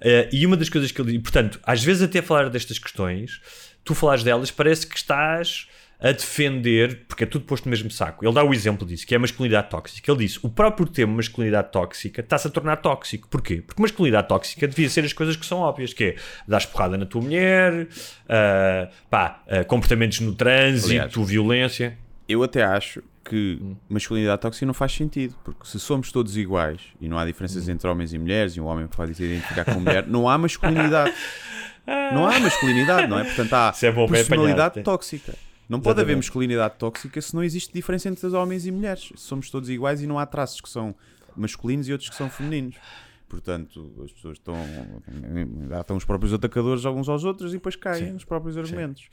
Uh, e uma das coisas que ele diz, portanto, às vezes até falar destas questões, tu falares delas, parece que estás a defender, porque é tudo posto no mesmo saco. Ele dá o exemplo disso, que é a masculinidade tóxica. Ele disse: o próprio termo masculinidade tóxica está-se a tornar tóxico. Porquê? Porque masculinidade tóxica devia ser as coisas que são óbvias, que é dar porrada na tua mulher, uh, pá, uh, comportamentos no trânsito, Aliás. violência. Eu até acho que Hum. masculinidade tóxica não faz sentido, porque se somos todos iguais e não há diferenças Hum. entre homens e mulheres, e um homem pode se identificar com mulher, não há masculinidade. Não há masculinidade, não é? Portanto, há é bom, personalidade apanhado. tóxica. Não pode haver masculinidade tóxica se não existe diferença entre os homens e mulheres. Somos todos iguais e não há traços que são masculinos e outros que são femininos. Portanto, as pessoas estão. Estão os próprios atacadores uns aos outros e depois caem Sim. nos próprios argumentos.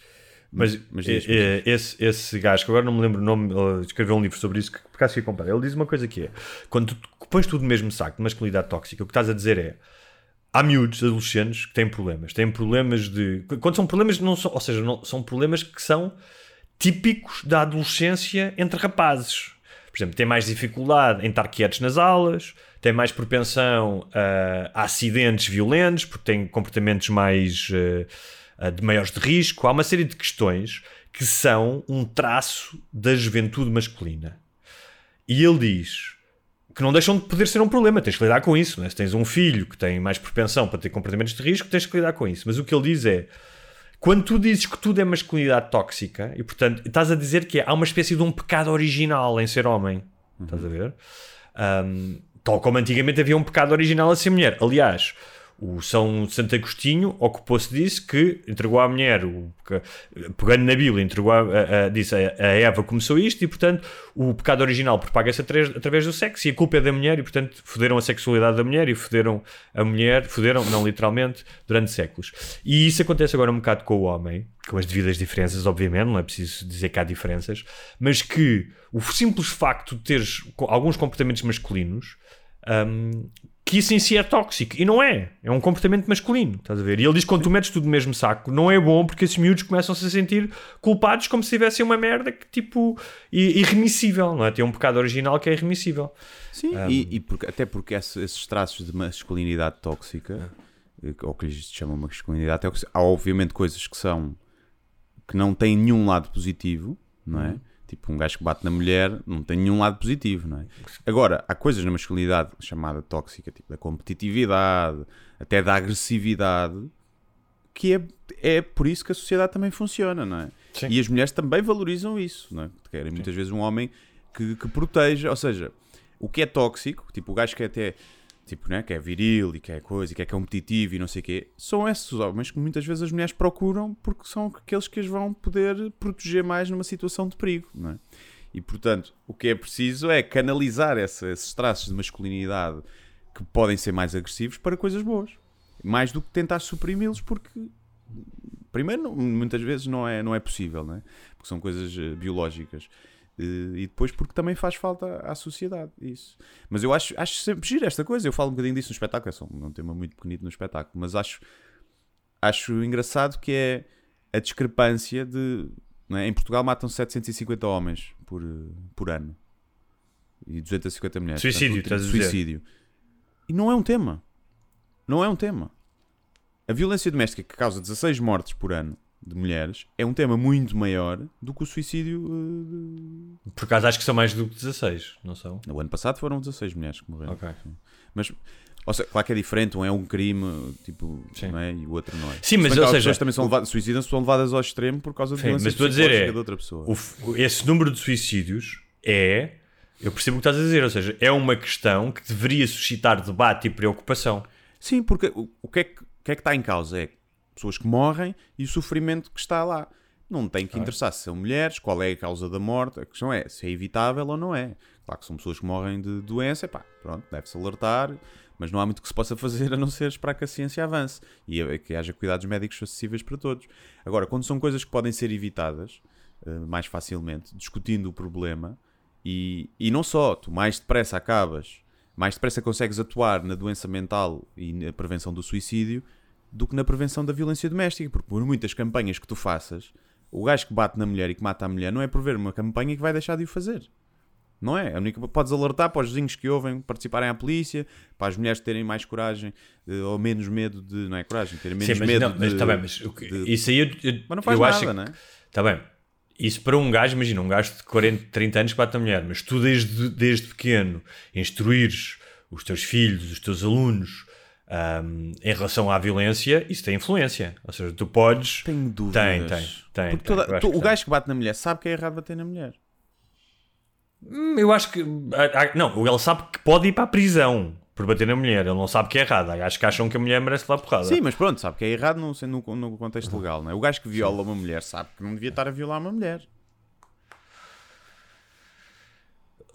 Mas, mas diz, eh, esse, esse gajo, que agora não me lembro o nome, escreveu um livro sobre isso, que por acaso fui comprar. Ele diz uma coisa que é: quando tu pões tudo no mesmo saco de masculinidade tóxica, o que estás a dizer é. Há miúdos, adolescentes, que têm problemas. Têm problemas de. Quando são problemas, não são, ou seja, não, são problemas que são típicos da adolescência entre rapazes. Por exemplo, têm mais dificuldade em estar quietos nas aulas, têm mais propensão a, a acidentes violentos, porque têm comportamentos mais eh, de maiores de risco. Há uma série de questões que são um traço da juventude masculina. E ele diz que não deixam de poder ser um problema, tens que lidar com isso. Não é? Se tens um filho que tem mais propensão para ter comportamentos de risco, tens que lidar com isso. Mas o que ele diz é: quando tu dizes que tudo é masculinidade tóxica, e portanto estás a dizer que há uma espécie de um pecado original em ser homem, estás a ver? Um, tal como antigamente havia um pecado original a ser mulher. Aliás, o São Santo Agostinho ocupou-se disso que entregou à mulher, o, pegando na Bíblia, entregou a, a- disse a, a Eva começou isto e, portanto, o pecado original propaga-se através, do sexo e a culpa é da mulher e, portanto, foderam a sexualidade da mulher e foderam a mulher, foderam, não literalmente, durante séculos. E isso acontece agora um bocado com o homem, com as devidas diferenças, obviamente, não é preciso dizer que há diferenças, mas que o simples facto de teres alguns comportamentos masculinos um, que isso em si é tóxico. E não é. É um comportamento masculino. Estás a ver? E ele diz que quando tu metes tudo no mesmo saco, não é bom porque esses miúdos começam-se a sentir culpados como se tivessem uma merda que, tipo, irremissível, não é? Tem um pecado original que é irremissível. Sim, e, e porque- até porque esse- esses traços de masculinidade tóxica, eh, ou que lhes chamam masculinidade tóxica, há obviamente coisas que são que não têm nenhum lado positivo, não é? Tipo, um gajo que bate na mulher não tem nenhum lado positivo, não é? Agora, há coisas na masculinidade chamada tóxica, tipo da competitividade, até da agressividade, que é, é por isso que a sociedade também funciona, não é? Sim. E as mulheres também valorizam isso, não é? Querem muitas vezes um homem que, que proteja, ou seja, o que é tóxico, tipo o gajo que é até tipo, né, que é viril e que é coisa e que é competitivo e não sei o quê, são esses os homens que muitas vezes as mulheres procuram porque são aqueles que as vão poder proteger mais numa situação de perigo, não é? E portanto, o que é preciso é canalizar essa- esses traços de masculinidade que podem ser mais agressivos para coisas boas, mais do que tentar suprimi-los porque primeiro muitas vezes não é, não é possível, não é? Porque são coisas eh, biológicas. Eh, E depois porque também faz falta à sociedade, isso. Mas eu acho, acho sempre giro esta coisa, eu falo um bocadinho disso no espetáculo, é só um tema muito pequenito no espetáculo, mas acho, acho engraçado que é a discrepância de... é? Em Portugal matam 750 homens por, por ano. E 250 mulheres. Suicídio, Portanto. Suicídio. E não é um tema. Não é um tema. A violência doméstica que causa 16 mortes por ano de mulheres é um tema muito maior do que o suicídio. eh, Por acaso acho que são mais do que 16, não são? No ano passado foram 16 mulheres que morreram. Ok. Mas, ou seja, claro que é diferente, um é um crime, tipo, Sim. não é? e o outro não é. Sim, mas, que ou as seja, pessoas também são levadas, suicidam-se, são levadas ao extremo por causa de Sim, mas estou a dizer é, de outra pessoa. o esse número de suicídios é. Eu percebo o que estás a dizer, ou seja, é uma questão que deveria suscitar debate e preocupação. Sim, porque o, o que é que, o que é que está em causa? É pessoas que morrem e o sofrimento que está lá. Não tem que interessar se são mulheres, qual é a causa da morte. A questão é se é evitável ou não é. Claro que são pessoas que morrem de doença, pá, pronto, deve-se alertar, mas não há muito que se possa fazer a não ser esperar que a ciência avance e que haja cuidados médicos acessíveis para todos. Agora, quando são coisas que podem ser evitadas eh, mais facilmente, discutindo o problema, e, e não só, tu mais depressa acabas, mais depressa consegues atuar na doença mental e na prevenção do suicídio do que na prevenção da violência doméstica, porque por muitas campanhas que tu faças, o gajo que bate na mulher e que mata a mulher não é por ver uma campanha que vai deixar de o fazer. Não é? A única, podes alertar para os vizinhos que ouvem participarem à polícia, para as mulheres terem mais coragem eh, ou menos medo de. Não é coragem, terem menos Sim, mas, medo não, mas de. está bem, mas que- de- isso aí eu, eu, Mas não faz eu nada, acho que, não é? Está bem. isso para um gajo, imagina, um gajo de 40, 30 anos que bate na mulher, mas tu desde, desde pequeno instruires os teus filhos, os teus alunos um, em relação à violência, isso tem influência. Ou seja, tu podes. Tenho dúvidas. Tem, tem, tem. Porque tem. toda- tu- o gajo que bate na mulher sabe que é errado bater na mulher. Hum, Eu acho que. ah, ah, Não, ele sabe que pode ir para a prisão por bater na mulher. Ele não sabe que é errado. Acho que acham que a mulher merece lá porrada. Sim, mas pronto, sabe que é errado no, no, no contexto legal, não é? O gajo que viola uma mulher sabe que não devia estar a violar uma mulher.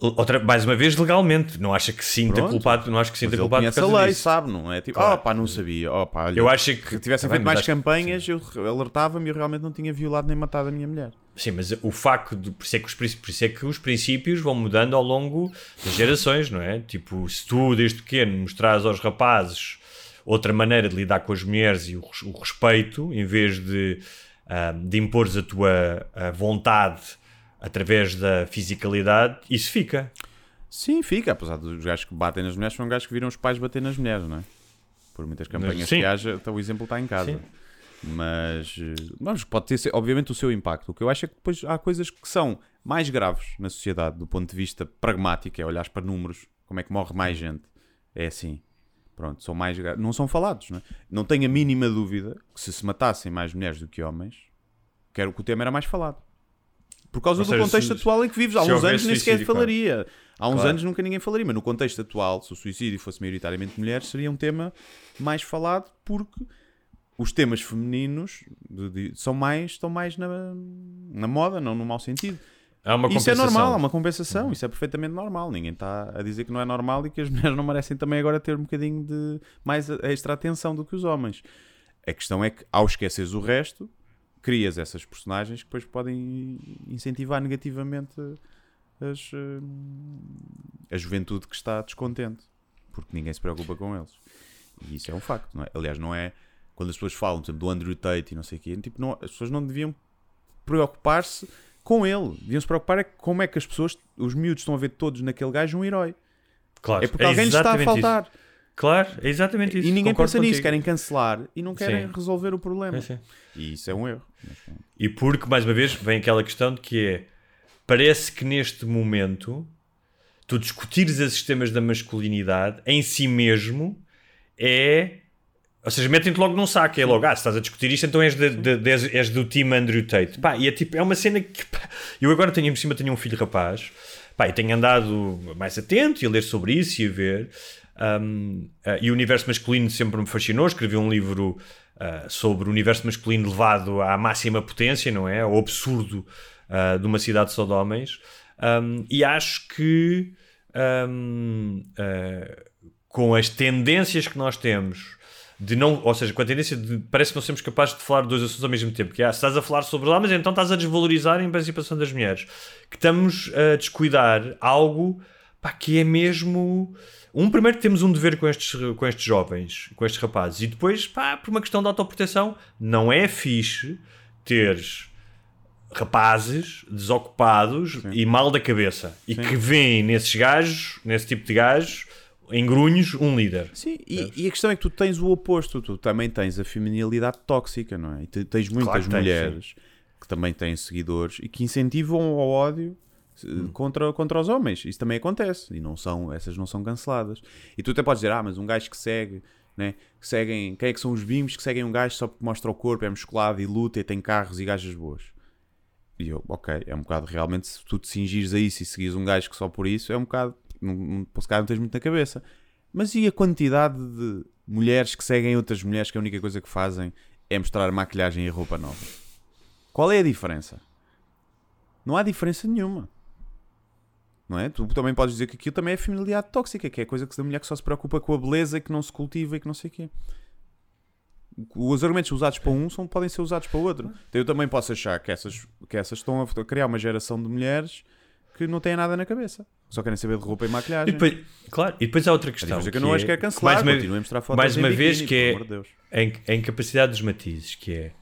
Outra, mais uma vez, legalmente. Não acha que sinta Pronto. culpado. Não acho que sinta Mas culpado por causa a lei, disso. sabe, não é? Tipo, Claro. oh pá, não sabia. Oh, pá, olha, Eu acho que. se tivessem Tá feito mais campanhas, eu alertava-me e eu realmente não tinha violado nem matado a minha mulher. Sim, mas o facto de. Por isso, é que os, por isso é que os princípios vão mudando ao longo das gerações, não é? Tipo, se tu desde pequeno mostrares aos rapazes outra maneira de lidar com as mulheres e o, o respeito, em vez de, ah, de impores a tua ah, vontade através da fisicalidade, isso fica. Sim, fica, apesar dos gajos que batem nas mulheres, são gajos que viram os pais bater nas mulheres, não é? Por muitas campanhas Sim. que haja, então o exemplo está em casa. Sim. Mas, eh, mas pode ter, obviamente, o seu impacto. O que eu acho é que depois há coisas que são mais graves na sociedade, do ponto de vista pragmático, é olhar para números, como é que morre mais gente. É assim. Pronto, são mais gra- não são falados, não é? Não tenho a mínima dúvida que se se matassem mais mulheres do que homens, quero que o tema era mais falado. Por causa Ou do seja, contexto se- atual em que vives. Há uns anos nem sequer claro. falaria. Há uns Claro. anos nunca ninguém falaria, mas no contexto atual, se o suicídio fosse maioritariamente mulheres, seria um tema mais falado porque os temas femininos de- de- são mais, estão mais na, na moda, não no mau sentido. Há uma isso é normal, há uma compensação, isso é perfeitamente normal. Ninguém está a dizer que não é normal e que as mulheres não merecem também agora ter um bocadinho de mais extra atenção do que os homens. A questão é que, ao esqueceres o resto, crias essas personagens que depois podem incentivar negativamente as, eh, a juventude que está descontente, porque ninguém se preocupa com eles. E isso é um facto, não é? Aliás, não é quando as pessoas falam, por exemplo, do Andrew Tate e não sei o quê, tipo, não, as pessoas não deviam preocupar-se com ele. Deviam se preocupar é como é que as pessoas, os miúdos estão a ver todos naquele gajo um herói. Claro, É porque alguém lhes está a faltar. isso. Claro, é exatamente isso. E ninguém Concordo pensa nisso, contigo. querem cancelar e não querem Sim. resolver o problema. Sim, sim. E isso é um erro. E porque, mais uma vez, vem aquela questão de que é parece que neste momento tu discutires os sistemas da masculinidade em si mesmo é. Ou seja, metem-te logo num saco. É logo, ah, se estás a discutir isto, então és, de, de- de- és, do time Andrew Tate. Pá, e é tipo, é uma cena que. pá, eu agora tenho, por cima, tenho um filho rapaz. Pá, e tenho andado mais atento e a ler sobre isso e a ver. Um, ah, e o universo masculino sempre me fascinou. Escrevi um livro ah, sobre o universo masculino levado à máxima potência, não é? Ao absurdo ah, de uma cidade só de homens. Um, e acho que um, ah, com as tendências que nós temos de não, ou seja, com a tendência de parece que não somos capazes de falar dois assuntos ao mesmo tempo, que é, se estás a falar sobre os homens, então estás a desvalorizar a emancipação das mulheres, que estamos a descuidar algo pá, que é mesmo um primeiro que temos um dever com estes, com estes jovens, com estes rapazes, e depois, pá, por uma questão de autoproteção, não é fixe teres rapazes desocupados e mal da cabeça. E que veem nesses gajos, nesse tipo de gajos, em grunhos, um líder. Sim, e, e a questão é que tu tens o oposto, tu também tens a feminilidade tóxica, não é? E tens muitas Claro que tens, mulheres que também têm seguidores e que incentivam ao ódio Hum. contra, contra os homens. Isso também acontece e não são, essas não são canceladas. E tu até podes dizer, ah, mas um gajo que segue, né? Que seguem, quem é que são os bimbos que seguem um gajo só porque mostra o corpo, é musculado e luta e tem carros e gajas boas. E eu, ok, é um bocado realmente se tu te cingires a isso e seguires um gajo que só por isso, é um bocado, não, se calhar não tens muito na cabeça. Mas e a quantidade de mulheres que seguem outras mulheres que a única coisa que fazem é mostrar maquilhagem e roupa nova? Qual é a diferença? Não há diferença nenhuma. Não é? Tu também podes dizer que aquilo também é feminilidade tóxica, que é coisa que da mulher que só se preocupa com a beleza, que não se cultiva e que não sei o quê. Os argumentos usados para um são, podem ser usados para o outro. Então eu também posso achar que essas, que essas estão a criar uma geração de mulheres que não têm nada na cabeça. Só querem saber de roupa e E maquilhage. depois, claro, e depois há outra A questão. diferença é que eu não acho que é cancelar, mais uma, continuem a mostrar fotos mais em uma biquíni, vez que pelo é amor de Deus. em, em capacidade dos matizes, que é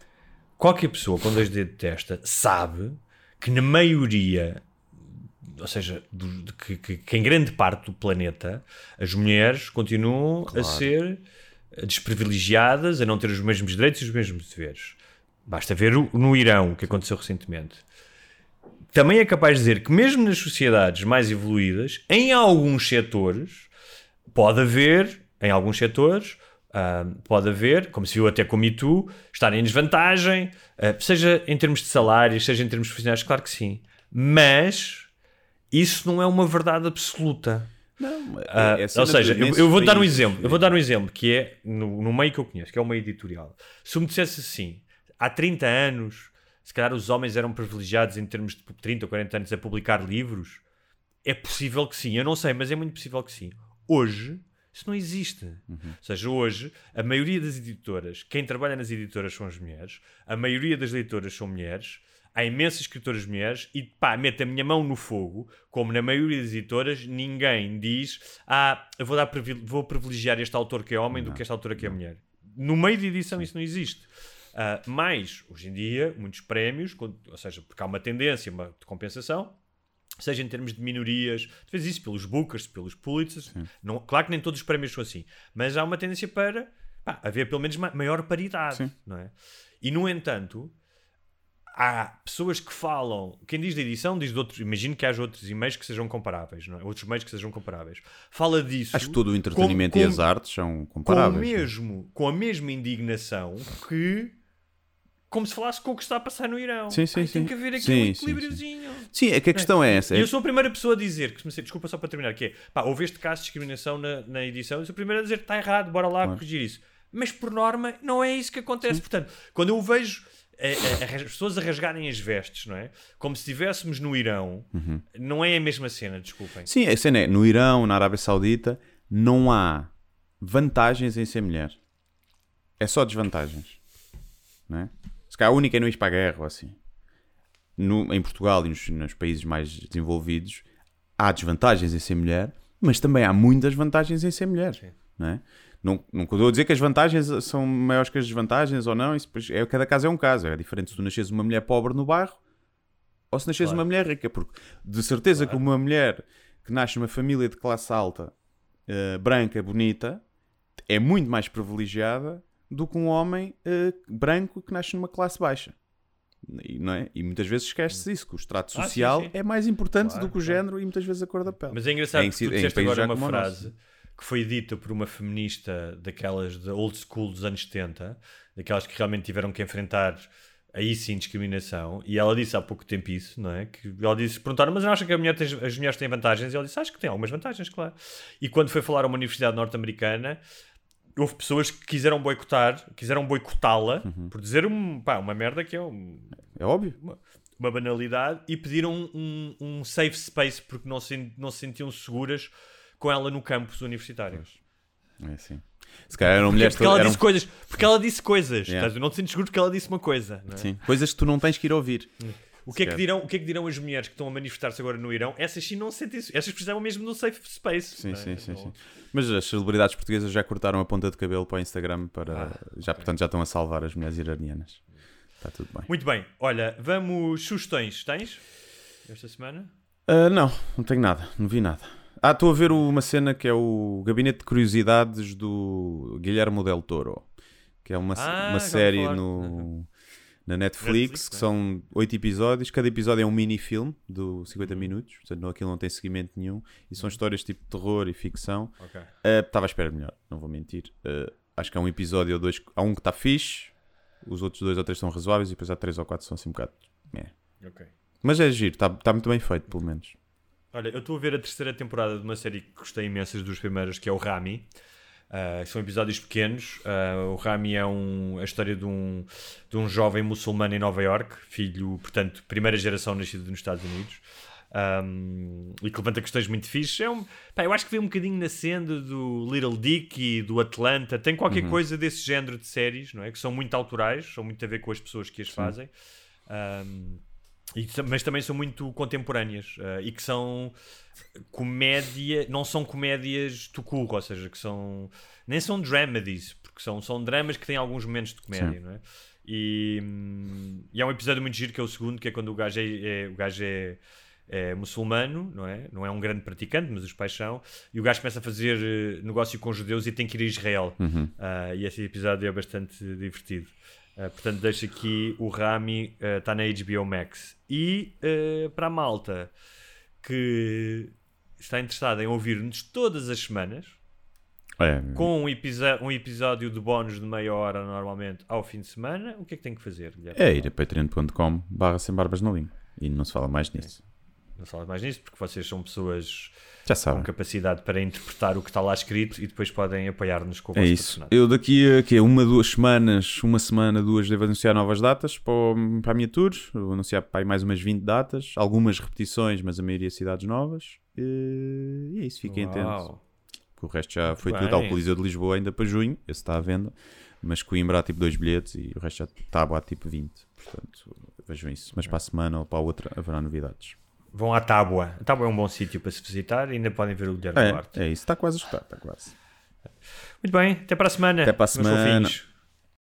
qualquer pessoa com dois dedos de testa sabe que na maioria, ou seja, do- de que, que- que em grande parte do planeta, as mulheres continuam a ser desprivilegiadas, a não ter os mesmos direitos e os mesmos deveres. Basta ver o- no Irão o que aconteceu recentemente. também é capaz de dizer que, mesmo nas sociedades mais evoluídas, em alguns setores, pode haver, em alguns setores, ah, pode haver, como se viu até com o Me Too, estar em desvantagem, ah, seja em termos de salários, seja em termos profissionais, claro que sim. Mas isso não é uma verdade absoluta. Não, Ah, é- é cena ou seja, eu, eu vou dar um exemplo. Eu vou dar um exemplo que é no, no meio que eu conheço, que é o meio editorial. Se eu me dissesse assim, há 30 anos, se calhar os homens eram privilegiados em termos de 30 ou 40 anos a publicar livros, é possível que sim. Eu não sei, mas é muito possível que sim. Hoje, isso não existe. Ou seja, hoje, a maioria das editoras, quem trabalha nas editoras são as mulheres, a maioria das leitoras são mulheres, há imensas escritoras mulheres e pá, meto a minha mão no fogo, como na maioria das editoras, ninguém diz ah, eu vou, dar, vou privilegiar este autor que é homem do que esta autora que é mulher. No meio de edição isso não existe. Ah, mas, hoje em dia, muitos prémios, ou seja, porque há uma tendência uma, de compensação, seja em termos de minorias, tu vês isso pelos Bookers, pelos Pulitzers, não, claro que nem todos os prémios são assim, mas há uma tendência para pá, haver pelo menos ma- maior paridade, não é? E no entanto, há pessoas que falam, quem diz da edição diz de outros, imagino que haja outros e-mails que sejam comparáveis, não é? Outros meios que sejam comparáveis. Fala disso. Acho que todo o entretenimento com- e com- as artes são com, comparáveis. não é? mesmo, com a mesma indignação que como se falasse com o que está a passar no Irão. Sim, sim, Ai, sim. Tem que haver aqui Sim, um sim, equilíbriozinho. Sim, é que a questão é essa. E é- eu sou a primeira pessoa a dizer, que, desculpa só para terminar, que é, pá, houve este caso de discriminação na, na edição, eu sou a primeira a dizer que está errado, bora lá corrigir isso. Mas por norma, não é isso que acontece. Portanto, quando eu vejo eh, eh, as pessoas a rasgarem as vestes, não é? Como se estivéssemos no Irão, não é a mesma cena, desculpem. Sim, a cena é, no Irão, na Arábia Saudita, não há vantagens em ser mulher. É só desvantagens. Não é? Se calhar a única é não ir para a guerra ou assim. No- em Portugal e nos, nos países mais desenvolvidos, há desvantagens em ser mulher, mas também há muitas vantagens em ser mulher. Não é? Não, não estou a dizer que as vantagens são maiores que as desvantagens ou não, isso é, cada caso é um caso. É diferente se tu nasces uma mulher pobre no bairro ou se nasces uma mulher rica, porque de certeza que uma mulher que nasce numa família de classe alta, eh, branca, bonita, é muito mais privilegiada do que um homem eh, branco que nasce numa classe baixa. E, não é? e muitas vezes esquece isso, que o extrato Ah, sim, social sim. é mais importante Claro, do que o claro. género e muitas vezes a cor da pele. Mas é engraçado Em que tu disseste agora uma o nosso. Que foi dita por uma feminista daquelas de old school dos anos 70, daquelas que realmente tiveram que enfrentar aí sim discriminação, e ela disse há pouco tempo isso, não é? Que ela disse, perguntaram, mas não acha que mulher tem- as mulheres têm vantagens? E ela disse, acho que tem algumas vantagens, claro. E quando foi falar a uma universidade norte-americana, houve pessoas que quiseram boicotar, quiseram boicotá-la Uhum. por dizer um, pá, uma merda que é um, É óbvio. uma banalidade e pediram um, um safe space porque não se, não se sentiam seguras com ela no campus universitário. É assim. Se calhar eram Porque, mulheres porque ela eram- disse coisas, porque ela disse coisas. Yeah. estás? Não te sentes seguro porque ela disse uma coisa. é? Sim, coisas que tu não tens que ir ouvir. O que, é que dirão, o que é que dirão as mulheres que estão a manifestar-se agora no Irão? Essas sim não se sentem isso. Essas precisavam mesmo de um safe space. Sim, é? sim, sim, Não- sim. Mas as celebridades portuguesas já cortaram a ponta de cabelo para o Instagram para. Ah, já, portanto, já estão a salvar as mulheres iranianas. Está tudo bem. Muito bem. Olha, vamos. Sugestões tens? Esta semana? Ah, não, não tenho nada, não vi nada. Ah, estou a ver uma cena que é o Gabinete de Curiosidades do Guilherme Del Toro, que é uma, Ah, uma série no, na Netflix, Netflix, que né? são oito episódios. Cada episódio é um mini-filme de 50 minutos, portanto, não- aquilo não tem seguimento nenhum. E são histórias tipo terror e ficção. Ah, Estava à espera melhor, não vou mentir. Ah, acho que há um episódio ou dois, há um que está fixe, os outros dois ou três são razoáveis e depois há três ou quatro que são assim um bocado. é. Ok. Mas é giro, está está muito bem feito, pelo menos. Olha, eu estou a ver a terceira temporada de uma série que gostei imenso das duas primeiras, que é o Rami. Uh, são episódios pequenos. Uh, o Rami é um, a história de um, de um jovem muçulmano em Nova York, filho, portanto, primeira geração nascido nos Estados Unidos. Um, e que levanta questões muito fixes. É um, pá, eu acho que veio um bocadinho na senda do Little Dick e do Atlanta. Tem qualquer coisa desse género de séries, não é? Que são muito autorais, são muito a ver com as pessoas que as fazem. Um, e mas também são muito contemporâneas uh, e que são comédia, não são comédias tucurro, ou seja, que são nem são dramedies, porque são, são dramas que têm alguns momentos de comédia, Sim. não é? E, hum, e há um episódio muito giro que é o segundo, que é quando o gajo é, é- o gajo é, é muçulmano, não é? Não é um grande praticante, mas os pais são, e o gajo começa a fazer eh, negócio com judeus e tem que ir a Israel. Uhum. Ah, e esse episódio é bastante divertido. Uh, portanto, deixo aqui o Rami, está na HBO Max. E uh, para a malta que está interessada em ouvir-nos todas as semanas, É, com um, um episódio de bónus de meia hora normalmente ao fim de semana, o que é que tem que fazer? Guilherme? é ir a patreon.com barra sem barbas na língua. E não se fala mais nisso. Não falo mais nisso, porque vocês são pessoas Já com capacidade para interpretar o que está lá escrito e depois podem apoiar-nos com o É vosso isso. personagem. Eu daqui a quê? uma, duas semanas, uma semana, duas, devo anunciar novas datas para, o- para a minha tour. Vou anunciar para mais umas 20 datas, algumas repetições, mas a maioria cidades novas. E, é isso, fiquem atentos. Porque o resto já foi bem. tudo ao Coliseu de Lisboa ainda para junho, esse está à venda. Mas Coimbra há tipo dois bilhetes e o resto já está a tipo 20. Portanto, vejam isso. Mas para a semana ou para a outra haverá novidades. Vão à Tábua. A Tábua é um bom sítio para se visitar e ainda podem ver o Guilherme Duarte. É, é isso, está quase a escutar, está quase. Muito bem, até para a semana. Até para a semana.